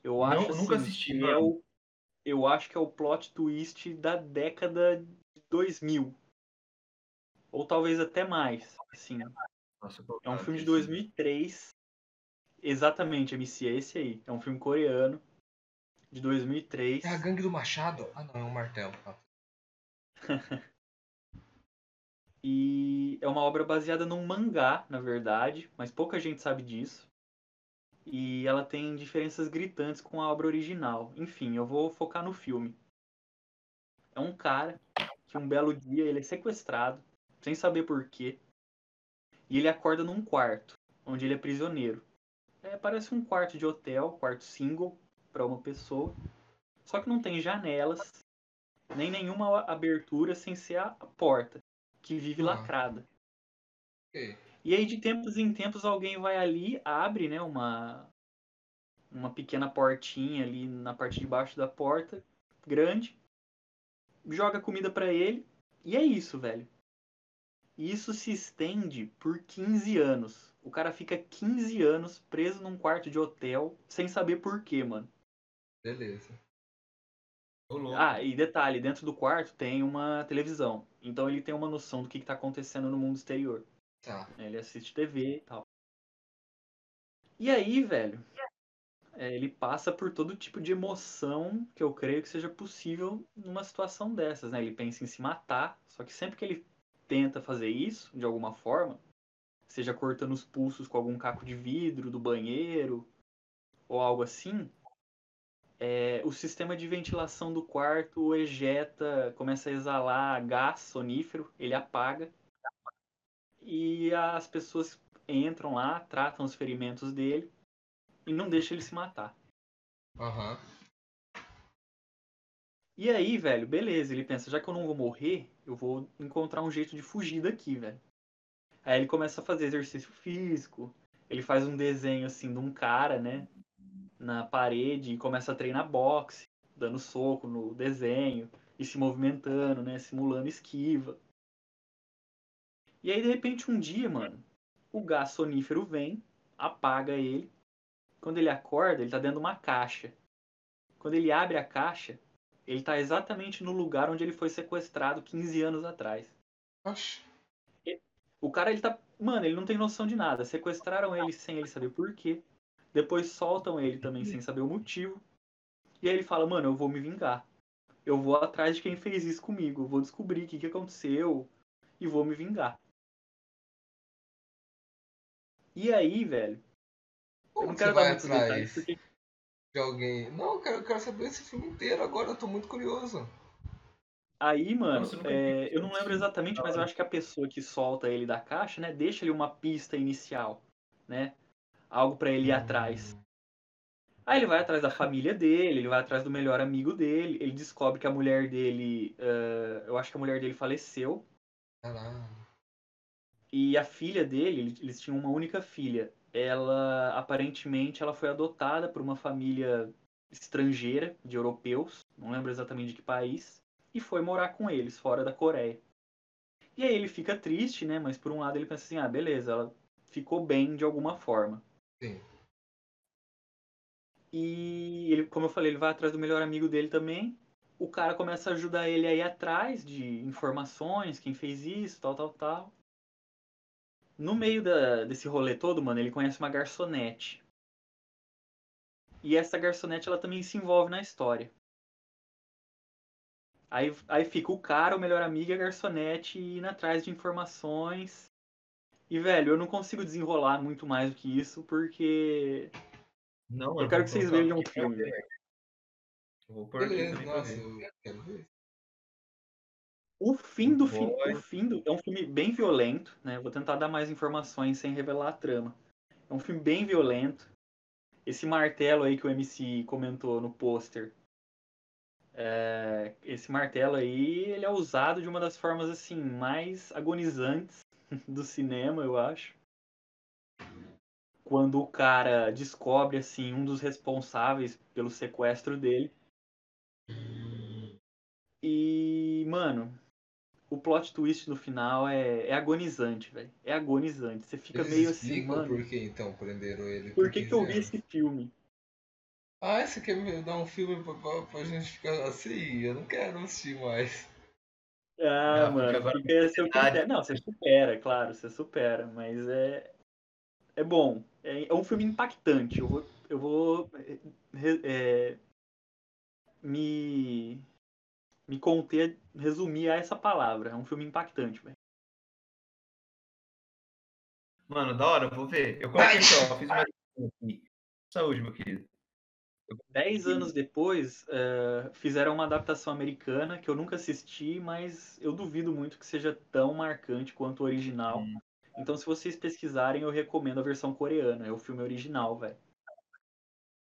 Eu Não- acho nunca assim, assisti, que mano. é o, eu acho que é o plot twist da década de 2000. Ou talvez até mais, assim. Nossa, É um filme de esse- 2003. Exatamente, MC, é esse aí. É um filme coreano de 2003. É a gangue do Machado? Ah, não, é um martelo. E é uma obra baseada num mangá, na verdade, mas pouca gente sabe disso. E ela tem diferenças gritantes com a obra original. Enfim, eu vou focar no filme. É um cara que um belo dia ele é sequestrado, sem saber porquê. E ele acorda num quarto, onde ele é prisioneiro. É, parece um quarto de hotel, quarto single para uma pessoa. Só que não tem janelas, nem nenhuma abertura sem ser a porta, que vive Ah. lacrada. ok. E aí, de tempos em tempos, alguém vai ali, abre, né, uma, uma pequena portinha ali na parte de baixo da porta, grande, joga comida pra ele, e é isso, velho. Isso se estende por 15 anos. O cara fica 15 anos preso num quarto de hotel, sem saber por quê, mano. Beleza. Ah, e detalhe, dentro do quarto tem uma televisão. Então ele tem uma noção do que, que tá acontecendo no mundo exterior. Tá. né? Ele assiste TV e tal. E aí, velho, é, ele passa por todo tipo de emoção que eu creio que seja possível numa situação dessas, né? Ele pensa em se matar, só que sempre que ele tenta fazer isso, de alguma forma, seja cortando os pulsos com algum caco de vidro do banheiro ou algo assim, é, o sistema de ventilação do quarto ejeta, começa a exalar gás sonífero, ele apaga e as pessoas entram lá, tratam os ferimentos dele e não deixam ele se matar. Aham. E aí, velho, beleza, ele pensa, já que eu não vou morrer, eu vou encontrar um jeito de fugir daqui, velho. Aí ele começa a fazer exercício físico, ele faz um desenho assim de um cara, né, na parede e começa a treinar boxe, dando soco no desenho e se movimentando, né, simulando esquiva. E aí de repente um dia, mano, o gás sonífero vem, apaga ele. Quando ele acorda, ele tá dentro de uma caixa. Quando ele abre a caixa, ele tá exatamente no lugar onde ele foi sequestrado 15 anos atrás. Oxi. O cara, ele tá. Mano, ele não tem noção de nada. Sequestraram ele sem ele saber por quê. Depois soltam ele também sem saber o motivo. E aí ele fala, mano, eu vou me vingar. Eu vou atrás de quem fez isso comigo. Eu vou descobrir o que, que aconteceu e vou me vingar. E aí, velho. Eu Como não que você quero dar vai muitos detalhes, atrás porque de alguém? Não, eu quero, eu quero saber esse filme inteiro agora, eu tô muito curioso. Aí, mano, eu é, eu não lembro exatamente, mas eu acho que a pessoa que solta ele da caixa, né, deixa ali uma pista inicial, né? Algo pra ele ir atrás. Aí ele vai atrás da família dele, ele vai atrás do melhor amigo dele, ele descobre que a mulher dele, eh, eu acho que a mulher dele faleceu, Caralho. e a filha dele, eles- eles tinham uma única filha. Ela, aparentemente, ela foi adotada por uma família estrangeira, de europeus, não lembro exatamente de que país, e foi morar com eles, fora da Coreia. E aí ele fica triste, né? Mas por um lado ele pensa assim, ah, beleza, ela ficou bem de alguma forma. Sim. E ele, como eu falei, ele vai atrás do melhor amigo dele também. O cara começa a ajudar ele a ir atrás de informações, quem fez isso, tal, tal, tal. No meio da- desse rolê todo, mano, ele conhece uma garçonete. E essa garçonete, ela também se envolve na história. Aí, aí fica o cara, o melhor amigo e a garçonete indo atrás de informações. E, velho, eu não consigo desenrolar muito mais do que isso, porque Não, eu mano, quero que vocês vejam o filme. Eu Vou aqui Beleza, nossa, ver. eu quero ver. O fim do filme, o fim do, é um filme bem violento, né? Vou tentar dar mais informações sem revelar a trama. É um filme bem violento. Esse martelo aí que o MC comentou no pôster. é, esse martelo aí, ele é usado de uma das formas assim mais agonizantes do cinema, eu acho. Quando o cara descobre assim um dos responsáveis pelo sequestro dele. E, mano, o plot twist no final é, é agonizante, velho. É agonizante. Você fica Eles meio assim, mano. por que então prenderam ele. Por que, que eu 15 vi esse filme? Ah, você quer me dar um filme pra, pra, pra gente ficar assim? Eu não quero assistir mais. Ah, mano, fica seu critério. Não, você supera, claro, você supera, mas é. É bom. É, é um filme impactante. Eu vou. Eu vou é, é, me. Me conter, resumir a essa palavra. É um filme impactante, velho. Mano, da hora, vou ver. Eu coloquei fiz uma aqui. Saúde, meu querido. Dez anos depois, eh, fizeram uma adaptação americana que eu nunca assisti, mas eu duvido muito que seja tão marcante quanto o original. Hum. Então, se vocês pesquisarem, eu recomendo a versão coreana. É o filme original, velho.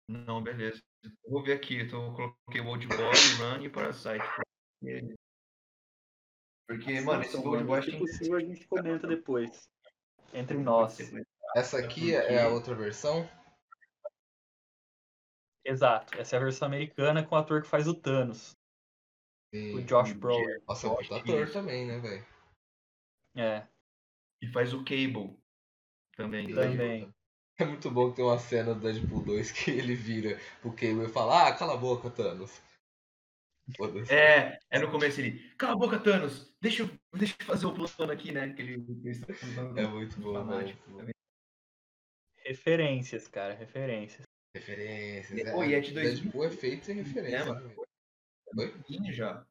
Não, beleza. Vou ver aqui. Então, eu coloquei o Old Boy, Run e Parasite. Porque, porque mano, esse Old. Boy Se possível, a gente comenta depois. Entre nós. Essa aqui é a outra versão? Exato. Essa é a versão americana com o ator que faz o Thanos, E... o Josh Brolin. Nossa, é um puta ator também, né, velho? É, E faz o Cable também. também. É muito bom que tem uma cena do Deadpool 2 que ele vira pro Cable e fala, ah, cala a boca, Thanos. É, é no começo ele. Cala a boca, Thanos! Deixa eu, deixa eu fazer o plano aqui, né? Que ele. É muito bom, fanático. muito bom. Referências, cara, referências. Referências. Pô, e é de dois- Deadpool é feito em referência. É, mano. né, já.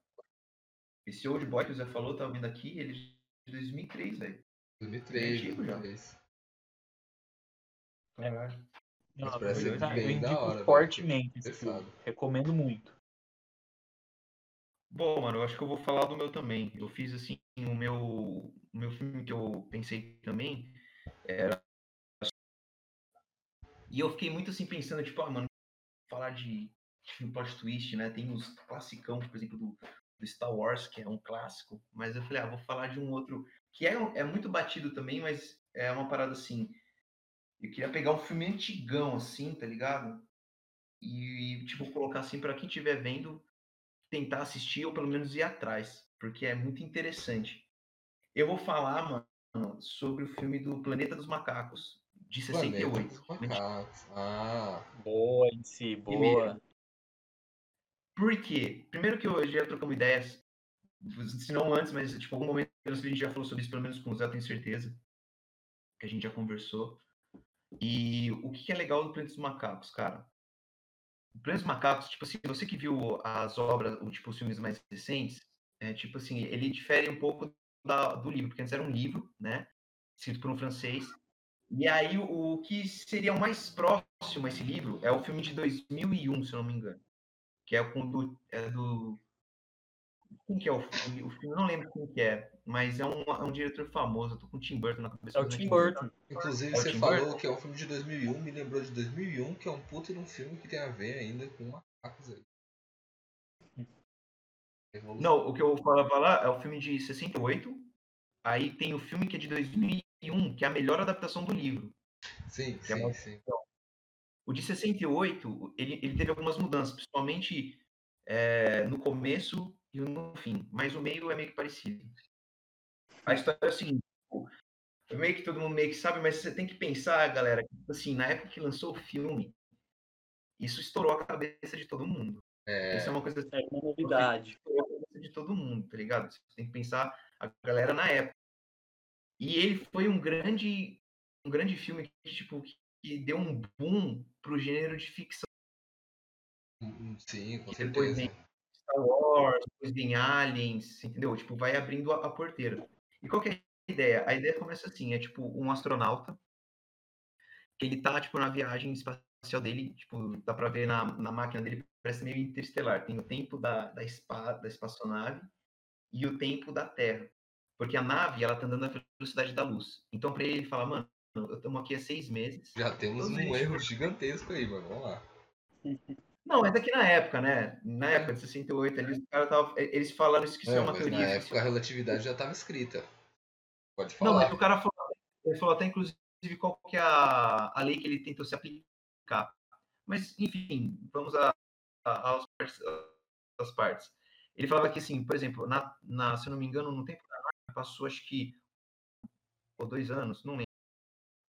Esse Old Boy que o Zé falou, tá vindo aqui, ele é de 2003, velho. 2003, Antigo já. 2003. Caralho. Não, parece eu, ser bem eu da indico hora, fortemente esse Pesado. filme. Recomendo muito. Bom, mano, eu acho que eu vou falar do meu também. Eu fiz assim, o meu, o meu filme que eu pensei também era. E eu fiquei muito assim pensando, tipo, ah, mano, falar de, de plot twist, né? Tem os classicão, por exemplo, do, do Star Wars, que é um clássico, mas eu falei, ah, vou falar de um outro que é, é muito batido também, mas é uma parada assim. Eu queria pegar um filme antigão, assim, tá ligado? E, tipo, colocar assim pra quem estiver vendo tentar assistir ou pelo menos ir atrás, porque é muito interessante. Eu vou falar, mano, sobre o filme do Planeta dos Macacos, de Planeta 68. dos Macacos. Ah, Boa em si, boa. Primeiro. Por quê? Primeiro que eu já trocamos ideias, se não antes, mas tipo, algum momento a gente já falou sobre isso, pelo menos com o Zé, eu tenho certeza. Que a gente já conversou. E o que que é legal do Planeta dos Macacos, cara? O Planeta dos Macacos, tipo assim, você que viu as obras, ou tipo, os filmes mais recentes, é tipo assim, ele difere um pouco da- do livro, porque antes era um livro, né? Escrito por um francês. E aí, o, o que seria o mais próximo a esse livro é o filme de 2001, se eu não me engano. Que é o do, é do. Quem que é o filme? O filme eu não lembro quem que é, mas é um, é um diretor famoso. Eu tô com o Tim Burton na cabeça. É o não Tim Burton. Inclusive É o você Tim falou Burton? que é um filme de 2001, me lembrou de 2001, que é um puta de um filme que tem a ver ainda com macacos aí. Não, o que eu falava lá é o filme de 68. Aí tem o filme que é de 2001, que é a melhor adaptação do livro. Sim, que é sim, uma- sim. O de 68, ele, ele teve algumas mudanças, principalmente é, no começo e no fim. Mas o meio é meio que parecido. A história é o seguinte, tipo, é meio que todo mundo meio que sabe, mas você tem que pensar, galera, que, tipo assim, na época que lançou o filme, isso estourou a cabeça de todo mundo. É, Isso é uma coisa que É uma novidade. estourou a cabeça de todo mundo, tá ligado? Você tem que pensar a galera na época. E ele foi um grande, um grande filme que, tipo, que deu um boom pro gênero de ficção. hum, sim, com que depois certeza. Star Wars, depois vem Aliens, entendeu? Tipo, vai abrindo a, a porteira. E qual que é a ideia? A ideia começa assim, é tipo um astronauta que ele tá, tipo, na viagem espacial dele, tipo, dá pra ver na, na máquina dele, parece meio interestelar. Tem o tempo da, da, spa, da espaçonave e o tempo da Terra. Porque a nave, ela tá andando na velocidade da luz. Então, pra ele, ele fala, mano, eu estamos aqui há seis meses. Já temos um erro gigantesco aí, mano. Vamos lá. Não, mas aqui na época, né? Na época de 68, ali, os caras tava, eles falaram isso que isso é, Não, uma mas teoria. na época a relatividade já estava escrita. Pode Não, falar. mas o cara falou, ele falou até, inclusive, qual que é a, a lei que ele tentou se aplicar. Mas, enfim, vamos a, a- aos partes, às partes. Ele falava que, assim, por exemplo, na, na, se eu não me engano, no tempo passou acho que ou dois anos, não lembro.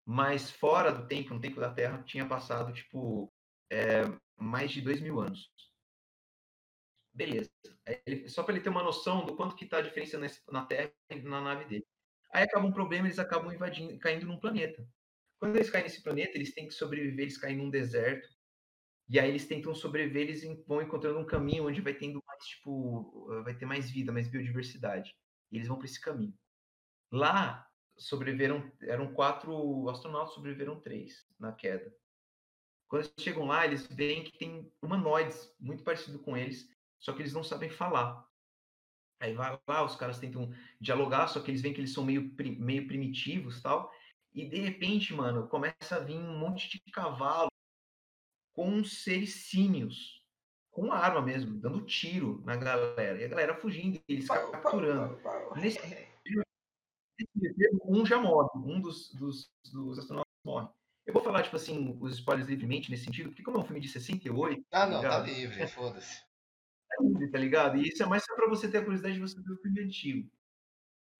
Mas fora do tempo, no tempo da Terra, tinha passado, tipo, é, mais de dois mil anos. Beleza. Ele, só para ele ter uma noção do quanto que está a diferença na Terra e na nave dele. Aí acaba um problema, eles acabam invadindo, caindo num planeta. Quando eles caem nesse planeta, eles têm que sobreviver, eles caem num deserto. E aí eles tentam sobreviver, eles vão encontrando um caminho onde vai tendo mais, tipo, vai ter mais vida, mais biodiversidade. E eles vão para esse caminho. Lá, sobreviveram, eram quatro astronautas, sobreviveram três na queda. Quando eles chegam lá, eles veem que tem humanoides muito parecido com eles, só que eles não sabem falar. Aí vai lá, os caras tentam dialogar, só que eles veem que eles são meio, meio primitivos tal. E de repente, mano, começa a vir um monte de cavalo com seres símios, com arma mesmo, dando tiro na galera. E a galera fugindo, eles capturando. Nesse um já morre, um dos, dos, dos astronautas morre. Eu vou falar, tipo assim, os spoilers livremente nesse sentido, porque como é um filme de 68... Ah, não, tá, tá livre, foda-se. Tá livre, tá ligado? E isso é mais só pra você ter a curiosidade de você ver o filme antigo.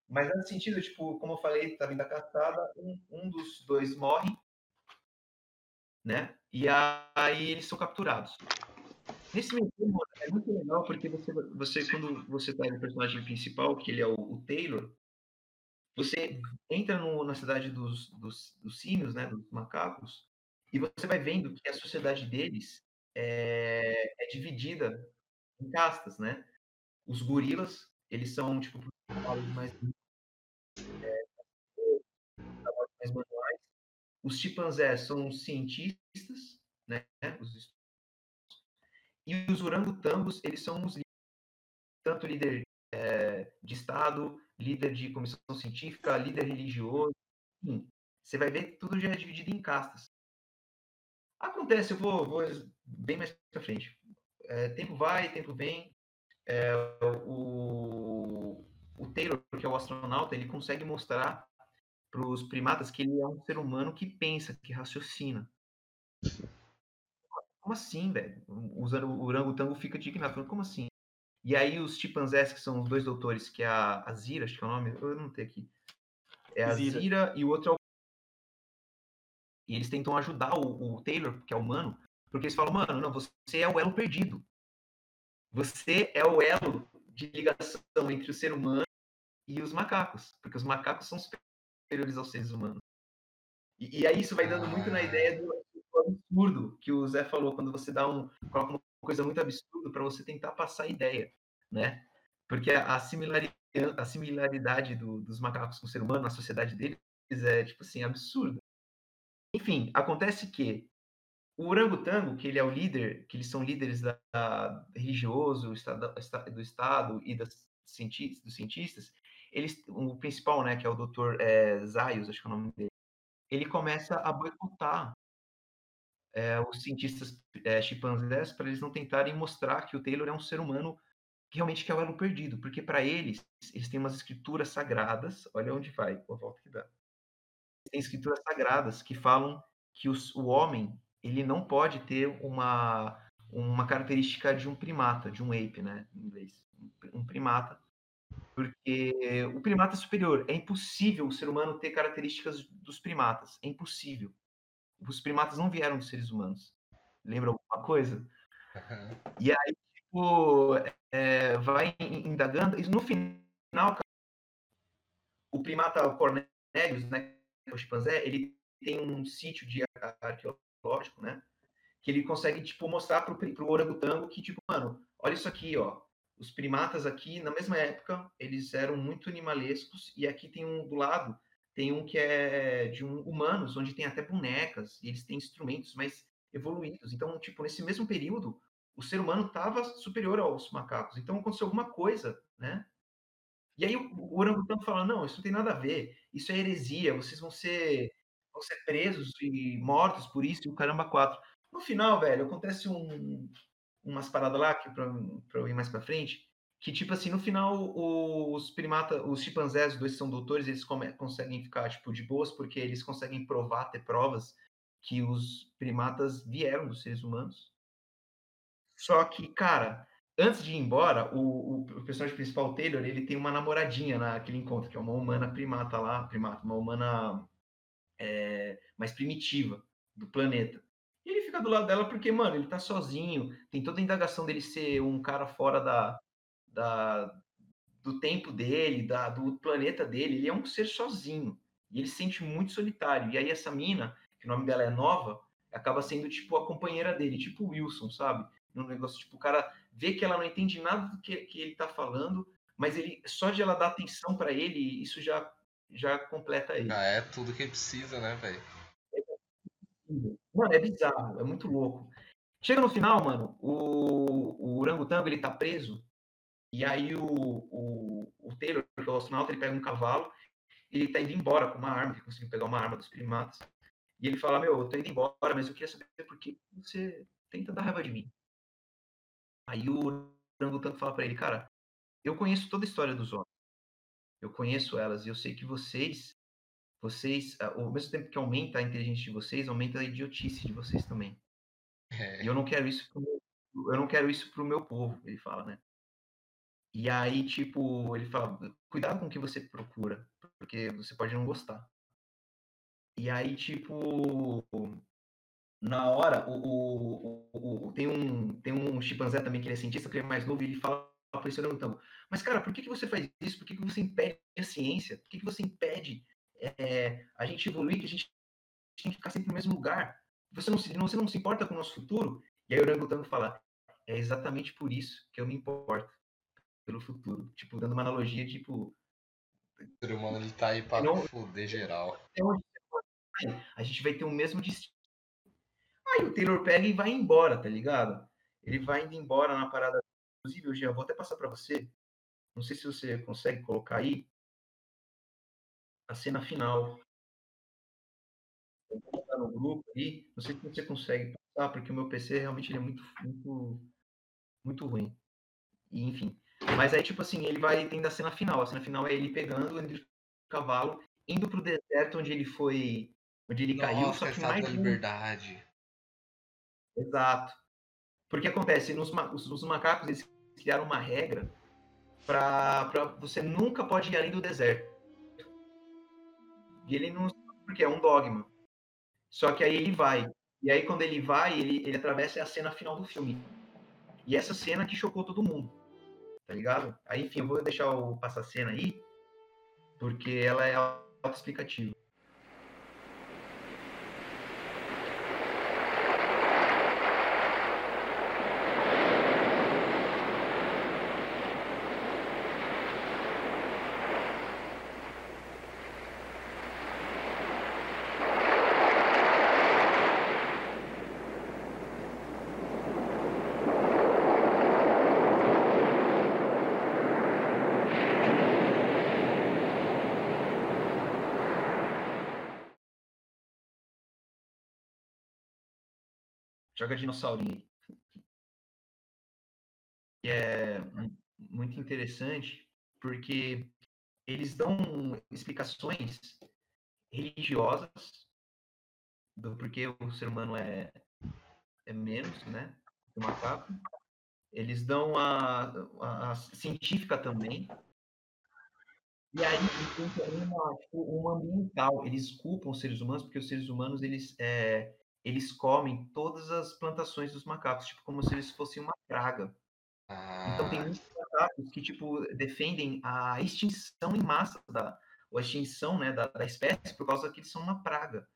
Mas nesse sentido, tipo, como eu falei, tá vindo a caçada, um, um dos dois morre, né? E aí eles são capturados. Nesse meio tempo, é muito legal porque você, você quando você tá no personagem principal, que ele é o, o Taylor, você entra no, na cidade dos, dos, dos símios, né, dos macacos, e você vai vendo que a sociedade deles é, é dividida em castas, né? Os gorilas, eles são, tipo, mais mais manuais. Os chimpanzés são cientistas, né? Os, e os orangotangos, eles são os tanto líder é, de Estado, líder de comissão científica, líder religioso, enfim. Você vai ver que tudo já é dividido em castas. Acontece, eu vou, vou bem mais para frente. É, tempo vai, tempo vem. É, o, o Taylor, que é o astronauta, ele consegue mostrar para os primatas que ele é um ser humano que pensa, que raciocina. Como assim, velho? Usando o orangotango fica indignado. Como assim? E aí os chimpanzés, que são os dois doutores, que é a, a Zira, acho que é o nome, eu não tenho aqui. É a Zira, Zira e o outro é o... E eles tentam ajudar o, o Taylor, que é humano, porque eles falam, mano, não, você é o elo perdido. Você é o elo de ligação entre o ser humano e os macacos, porque os macacos são superiores aos seres humanos. E, e aí isso vai dando muito na ideia do, do, absurdo que o Zé falou, quando você dá um, coloca uma coisa muito absurda para você tentar passar a ideia, né? Porque a similaridade, a similaridade do, dos macacos com o ser humano na sociedade deles é, tipo assim, absurda. Enfim, acontece que o orangotango, que ele é o líder, que eles são líderes da, da religioso do Estado e das dos cientistas, eles, o principal, né, que é o Dr. É, Zayus, acho que é o nome dele, ele começa a boicotar é, os cientistas é, chimpanzés para eles não tentarem mostrar que o Taylor é um ser humano que realmente quer o elo perdido, porque para eles, eles têm umas escrituras sagradas, olha onde vai, a volta que dá. Escrituras sagradas que falam que os, o homem, ele não pode ter uma, uma característica de um primata, de um ape, né, em inglês. Um primata, porque o primata é superior. É impossível o ser humano ter características dos primatas. É impossível. Os primatas não vieram dos seres humanos. Lembra alguma coisa? Uhum. E aí, tipo, é, vai indagando. E no final, o primata Cornelius, né, o chimpanzé, ele tem um sítio de arqueológico, né? Que ele consegue, tipo, mostrar pro, pro orangotango que, tipo, mano, olha isso aqui, ó os primatas aqui, na mesma época, eles eram muito animalescos, e aqui tem um do lado, tem um que é de um, humanos, onde tem até bonecas, e eles têm instrumentos mais evoluídos. Então, tipo, nesse mesmo período, o ser humano estava superior aos macacos. Então, aconteceu alguma coisa, né? E aí o, o fala, não, isso não tem nada a ver, isso é heresia, vocês vão ser, vão ser presos e mortos por isso, e o caramba quatro. No final, velho, acontece um, umas paradas lá que para eu ir mais para frente, que tipo assim, no final os primata, os chimpanzés, os dois são doutores, eles come, conseguem ficar tipo de boas porque eles conseguem provar, ter provas que os primatas vieram dos seres humanos. Só que, cara, antes de ir embora, o, o, personagem principal, Taylor, ele tem uma namoradinha naquele encontro, que é uma humana primata lá, primata, uma humana é, mais primitiva do planeta. E ele fica do lado dela porque, mano, ele tá sozinho, tem toda a indagação dele ser um cara fora da, da do tempo dele, da, do planeta dele, ele é um ser sozinho. E ele se sente muito solitário. E aí essa mina, que o nome dela é Nova, acaba sendo tipo a companheira dele, tipo Wilson, sabe? Um negócio, tipo, o cara vê que ela não entende nada do que, que ele tá falando, mas ele só de ela dar atenção para ele, isso já já completa ele. Ah, é tudo que precisa, né, velho? Mano, é bizarro, é muito louco. Chega no final, mano, o, o orangotango, ele tá preso, e aí o, o, o Taylor, que é o astronauta, ele pega um cavalo, e ele tá indo embora com uma arma, ele conseguiu pegar uma arma dos primatas. E ele fala, meu, eu tô indo embora, mas eu queria saber por que você tenta dar raiva de mim. Aí o orangotango fala para ele, cara, eu conheço toda a história dos homens. Eu conheço elas e eu sei que vocês, vocês, ao mesmo tempo que aumenta a inteligência de vocês, aumenta a idiotice de vocês também. É. E eu não quero isso pro meu, eu não quero isso pro meu povo, ele fala, né? E aí, tipo, ele fala, cuidado com o que você procura, porque você pode não gostar. E aí, tipo, na hora, o, o, o, tem, um, tem um chimpanzé também que ele é cientista, que ele é mais novo, e ele fala para esse então, mas cara, por que, que você faz isso? Por que, que você impede a ciência? Por que, que você impede é, a gente evoluir, que a gente tem que ficar sempre no mesmo lugar? Você não, se, você não se importa com o nosso futuro? E aí o orangotango fala, é exatamente por isso que eu me importo pelo futuro. Tipo, dando uma analogia, tipo... O ser humano, ele tá aí para não, foder geral. A gente vai ter o mesmo destino. Aí o Taylor pega e vai embora, tá ligado? Ele vai indo embora na parada. Inclusive, eu já vou até passar para você. Não sei se você consegue colocar aí a cena final. Eu no grupo aí. Não sei se você consegue passar, porque o meu PC realmente é muito, muito, muito ruim. E, enfim. Mas aí, tipo assim, ele vai tendo a cena final. A cena final é ele pegando o cavalo, indo pro deserto onde ele foi. Onde ele Nossa, caiu, só que mais. Da liberdade. Exato. Porque acontece, nos, os, macacos eles criaram uma regra para você nunca pode ir além do deserto. E ele não porque é um dogma. Só que aí ele vai. E aí quando ele vai, ele, ele atravessa a cena final do filme. E essa cena que chocou todo mundo. Tá ligado? Aí, enfim, eu vou deixar o passar cena aí, porque ela é autoexplicativa. Joga dinossaurinho. E é muito interessante porque eles dão explicações religiosas do porquê o ser humano é, é menos, né, que macaco. Eles dão a, a, a científica também. E aí tem uma, tipo, uma ambiental. Eles culpam os seres humanos porque os seres humanos eles é, eles comem todas as plantações dos macacos, tipo, como se eles fossem uma praga. Ah. Então tem ah. muitos macacos que, tipo, defendem a extinção em massa da, a extinção, né, da, da espécie por causa que eles são uma praga.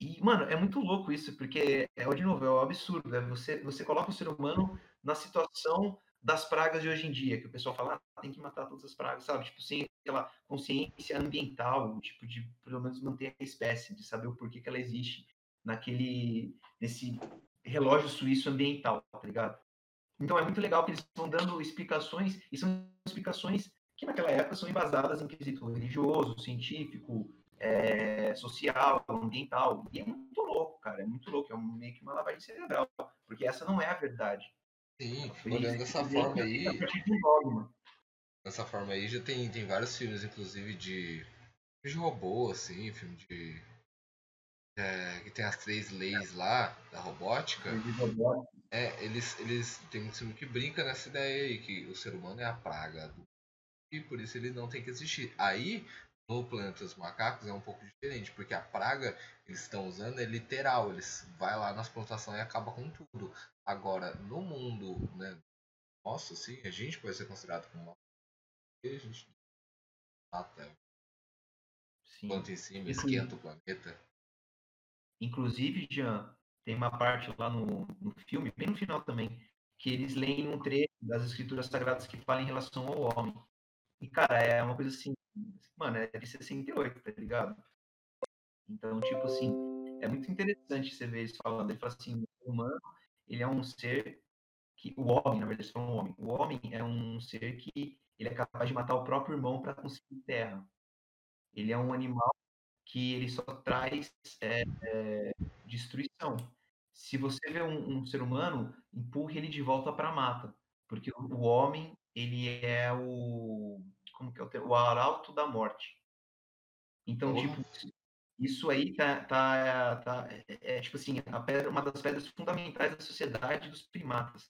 E, mano, é muito louco isso, porque, é, de novo, é um absurdo. Né? Você, você coloca o ser humano na situação das pragas de hoje em dia, que o pessoal fala, ah, tem que matar todas as pragas, sabe? Tipo, sem aquela consciência ambiental, tipo, de pelo menos manter a espécie, de saber o porquê que ela existe naquele nesse relógio suíço ambiental, tá ligado? Então é muito legal que eles estão dando explicações e são explicações que naquela época são embasadas em quesito religioso, científico, é, social, ambiental. E é muito louco, cara. É muito louco. É meio que uma lavagem cerebral. Porque essa não é a verdade. Sim, olhando dessa forma aí. Dessa forma aí já tem, tem vários filmes, inclusive, de, de robô, assim, filme de é, que tem as três leis lá da robótica, é, eles, eles tem um filme que brinca nessa ideia aí, que o ser humano é a praga do e por isso ele não tem que existir. Aí, no Planeta dos Macacos é um pouco diferente, porque a praga eles estão usando é literal, eles vai lá nas plantações e acaba com tudo. Agora, no mundo, né, nosso, assim, a gente pode ser considerado como uma a gente mata Sim. planta em cima, esquenta o planeta. Inclusive, Jean, tem uma parte lá no, no filme, bem no final também, que eles leem um trecho das escrituras sagradas que fala em relação ao homem. E, cara, é uma coisa assim, mano, é de 68, tá ligado? Então, tipo assim, é muito interessante você ver eles falando. Ele fala assim, o humano, ele é um ser que, o homem, na verdade, falam o homem. O homem é um ser que ele é capaz de matar o próprio irmão para conseguir terra. Ele é um animal que ele só traz é, é, destruição. Se você vê um, um ser humano, empurre ele de volta para a mata, porque o, homem ele é o como que é o, termo? o arauto da morte. Então, Porra. tipo, isso aí tá, tá, tá é, é, tipo assim, a pedra, uma das pedras fundamentais da sociedade dos primatas.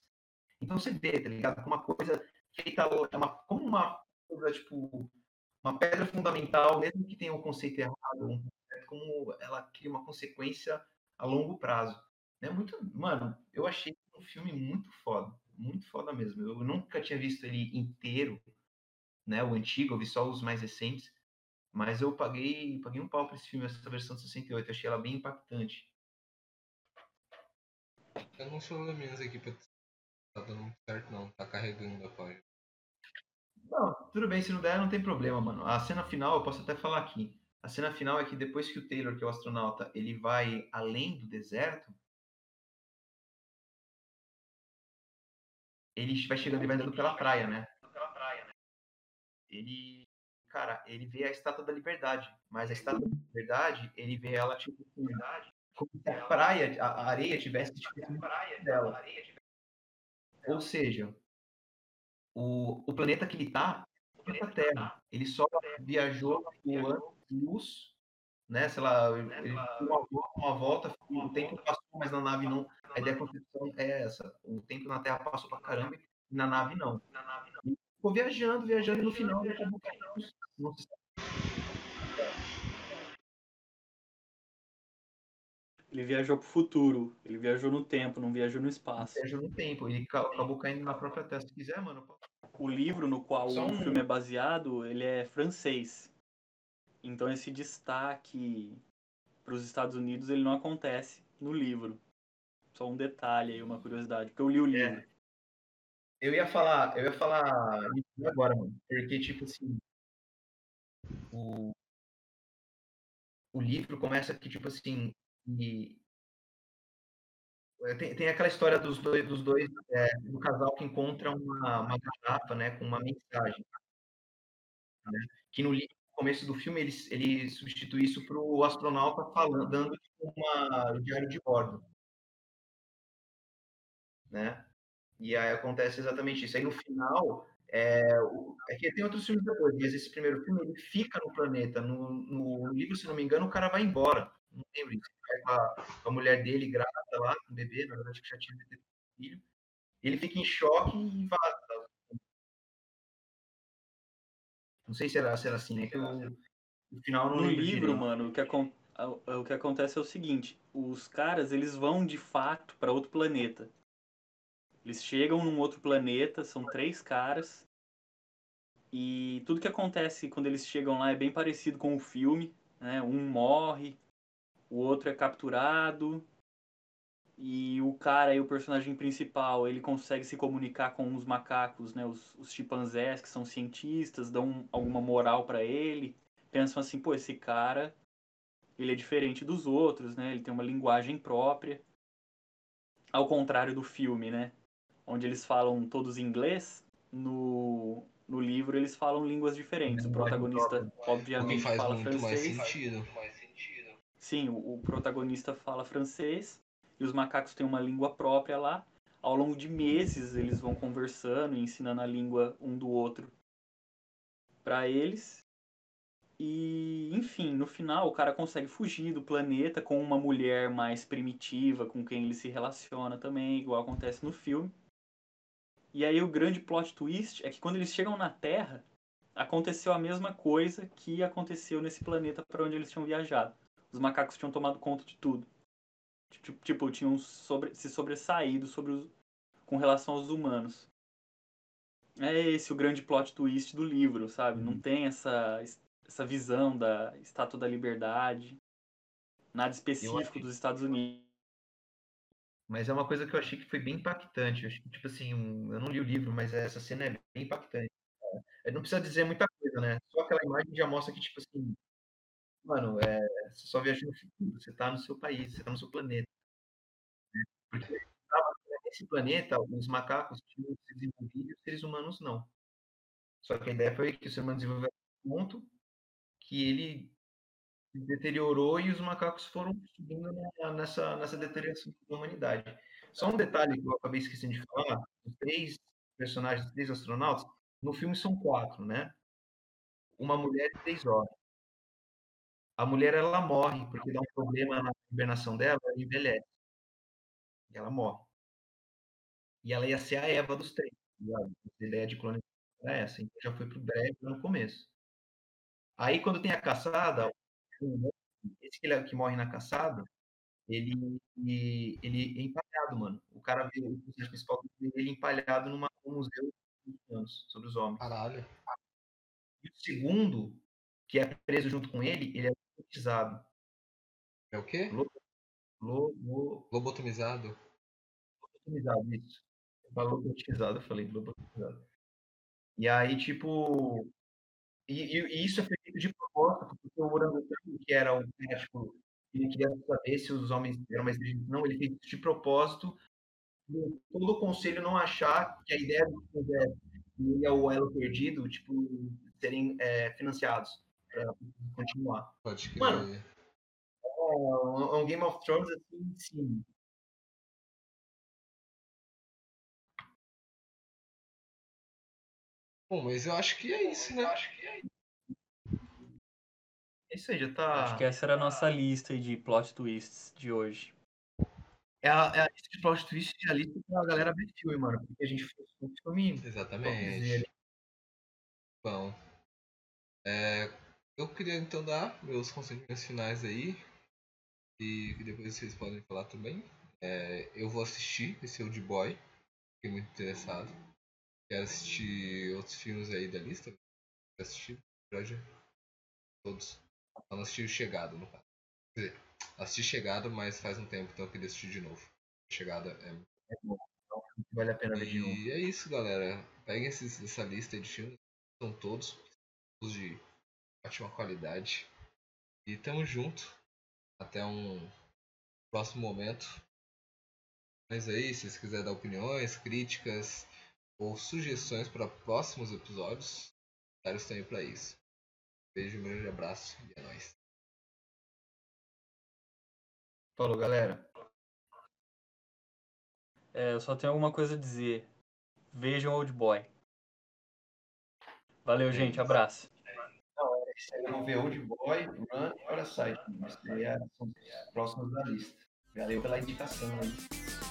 Então você vê, tá ligado? Uma coisa feita, é uma, como uma coisa, tipo, uma pedra fundamental, mesmo que tenha um conceito errado, um como ela cria uma consequência a longo prazo. É muito, mano, eu achei um filme muito foda, muito foda mesmo. Eu nunca tinha visto ele inteiro, né, o antigo, eu vi só os mais recentes, mas eu paguei, paguei um pau pra esse filme, essa versão de 68, eu achei ela bem impactante. Eu não sou menos aqui tá dando certo não, tá carregando a página. Não, tudo bem, se não der, não tem problema, mano. A cena final, eu posso até falar aqui. A cena final é que depois que o Taylor, que é o astronauta, ele vai além do deserto, ele vai chegando, ele vai andando pela praia, né? Ele, cara, ele vê a Estátua da Liberdade, mas a Estátua da Liberdade, ele vê ela tipo como se a praia, a areia tivesse tipo assim, dela. Ou seja, o, o planeta que ele tá é o planeta Terra. Ele só viajou o ano luz, né? Sei lá, ele deu uma volta, uma volta, o tempo passou, mas na nave não. A ideia da concepção é essa. O tempo na Terra passou pra caramba e na nave não. E ficou viajando, viajando e no final ele acabou caindo. Não se Ele viajou pro futuro, ele viajou no tempo, não viajou no espaço. viajou no tempo. Ele ca- acabou caindo na própria Terra. Se quiser, mano, O livro no qual Só o um- filme é baseado, ele é francês. Então esse destaque para os Estados Unidos ele não acontece no livro. Só um detalhe aí, uma curiosidade, porque eu li o É. livro. Eu ia falar, eu ia falar agora, mano. Porque, tipo assim, o, o livro começa que, tipo assim, e, é, tem, tem aquela história dos dois, dos dois é, do casal que encontra uma, uma garrafa, né, com uma mensagem. né, que no começo do filme, ele, ele substitui isso para o astronauta falando, dando tipo, uma diário de bordo. Né? E aí acontece exatamente isso. Aí no final, é, o- é que tem outros filmes depois, mas esse primeiro filme ele fica no planeta. No, no livro, se não me engano, o cara vai embora. Não lembro. Vai com a, com a mulher dele grávida lá, com o bebê, na verdade que já tinha ter filho. Ele fica em choque e vaza. Não sei se era, se era assim, né? Que o, o final não No livro, direito. mano, o que, o que acontece é o seguinte: os caras eles vão de fato para outro planeta. Eles chegam num outro planeta, são três caras. E tudo que acontece quando eles chegam lá é bem parecido com o filme, né? Um morre, o outro é capturado. E o cara aí, o personagem principal, ele consegue se comunicar com os macacos, né? Os, os chimpanzés, que são cientistas, dão alguma moral pra ele. Pensam assim, pô, esse cara, ele é diferente dos outros, né? Ele tem uma linguagem própria. Ao contrário do filme, né? Onde eles falam todos inglês, no, no livro eles falam línguas diferentes. O Linguagem protagonista, obviamente, fala muito mais francês. sentido. Sim, o, protagonista fala francês e os macacos têm uma língua própria lá. Ao longo de meses eles vão conversando e ensinando a língua um do outro para eles. E, enfim, no final o cara consegue fugir do planeta com uma mulher mais primitiva, com quem ele se relaciona também, igual acontece no filme. E aí o grande plot twist é que quando eles chegam na Terra, aconteceu a mesma coisa que aconteceu nesse planeta para onde eles tinham viajado. Os macacos tinham tomado conta de tudo. Tipo, tipo tinham sobre, se sobressaído sobre os, com relação aos humanos. É esse o grande plot twist do livro, sabe? Não tem essa, essa visão da Estátua da Liberdade, nada específico dos Estados Unidos. Mas é uma coisa que eu achei que foi bem impactante. Eu, tipo assim, eu não li o livro, mas essa cena é bem impactante. Não precisa dizer muita coisa, né? Só aquela imagem já mostra que, tipo assim, mano, é, você só viaja no futuro, você tá no seu país, você tá no seu planeta. Né? Porque nesse planeta, os macacos tinham se desenvolvido e os seres humanos não. Só que a ideia foi que o ser humano desenvolveu um ponto que ele deteriorou e os macacos foram subindo nessa, nessa deterioração da humanidade. Só um detalhe que eu acabei esquecendo de falar: os três personagens, três astronautas, no filme são quatro, né? Uma mulher e três homens. A mulher ela morre porque dá um problema na hibernação dela, ela envelhece. E ela morre. E ela ia ser a Eva dos três. A ideia de colonização era essa. Então já foi pro breve no começo. Aí quando tem a caçada, esse que, ele, que morre na caçada, ele, ele é empalhado, mano. O cara vê o personagem principal ele empalhado numa, num museu anos sobre os homens. Caralho. E o segundo, que é preso junto com ele, ele é lobotomizado. É o quê? Lobo, Lobotomizado? Lobotomizado, isso. Lobotomizado, eu falei lobotomizado. E aí, tipo, e, e, isso é feito de propósito, porque o orangotango, que era um médico, ele queria saber se os homens eram mais inteligentes. Não, ele fez isso de propósito, todo o conselho não achar que a ideia do José e o elo perdido, tipo, serem é, financiados para continuar. Pode crer. Mano, é um Game of Thrones assim, sim. Bom, mas eu acho que é isso, né? Eu acho que é isso. É isso aí, já tá. Acho que essa era a nossa lista de plot twists de hoje. É a, é a lista de plot twists e a lista pra galera ver filme, mano. Porque a gente fez um filme. Exatamente. Bom. É, eu queria então dar meus conselhos finais aí. E que depois vocês podem falar também. É, eu vou assistir esse Old Boy. Fiquei muito interessado. Quero assistir outros filmes aí da lista. Quero assistir Roger. Todos. Só não assisti o Chegado, no caso. Quer dizer, assisti Chegado, mas faz um tempo, então eu queria assistir de novo. Chegada é. É bom. Então, vale a pena ver de novo. E é isso, galera. Peguem esses, essa lista de filmes. São todos. Todos de ótima qualidade. E tamo junto. Até um próximo momento. Mas aí, se vocês quiserem dar opiniões, críticas, ou sugestões para próximos episódios, comentários estão aí para isso. Beijo, um grande abraço e é nóis. Falou, galera. É, eu só tenho alguma coisa a dizer. Vejam Old Boy. Valeu, gente. Abraço. Eu vou ver Old Boy, Run e Parasite. Mas são os próximos da lista. Valeu pela indicação aí.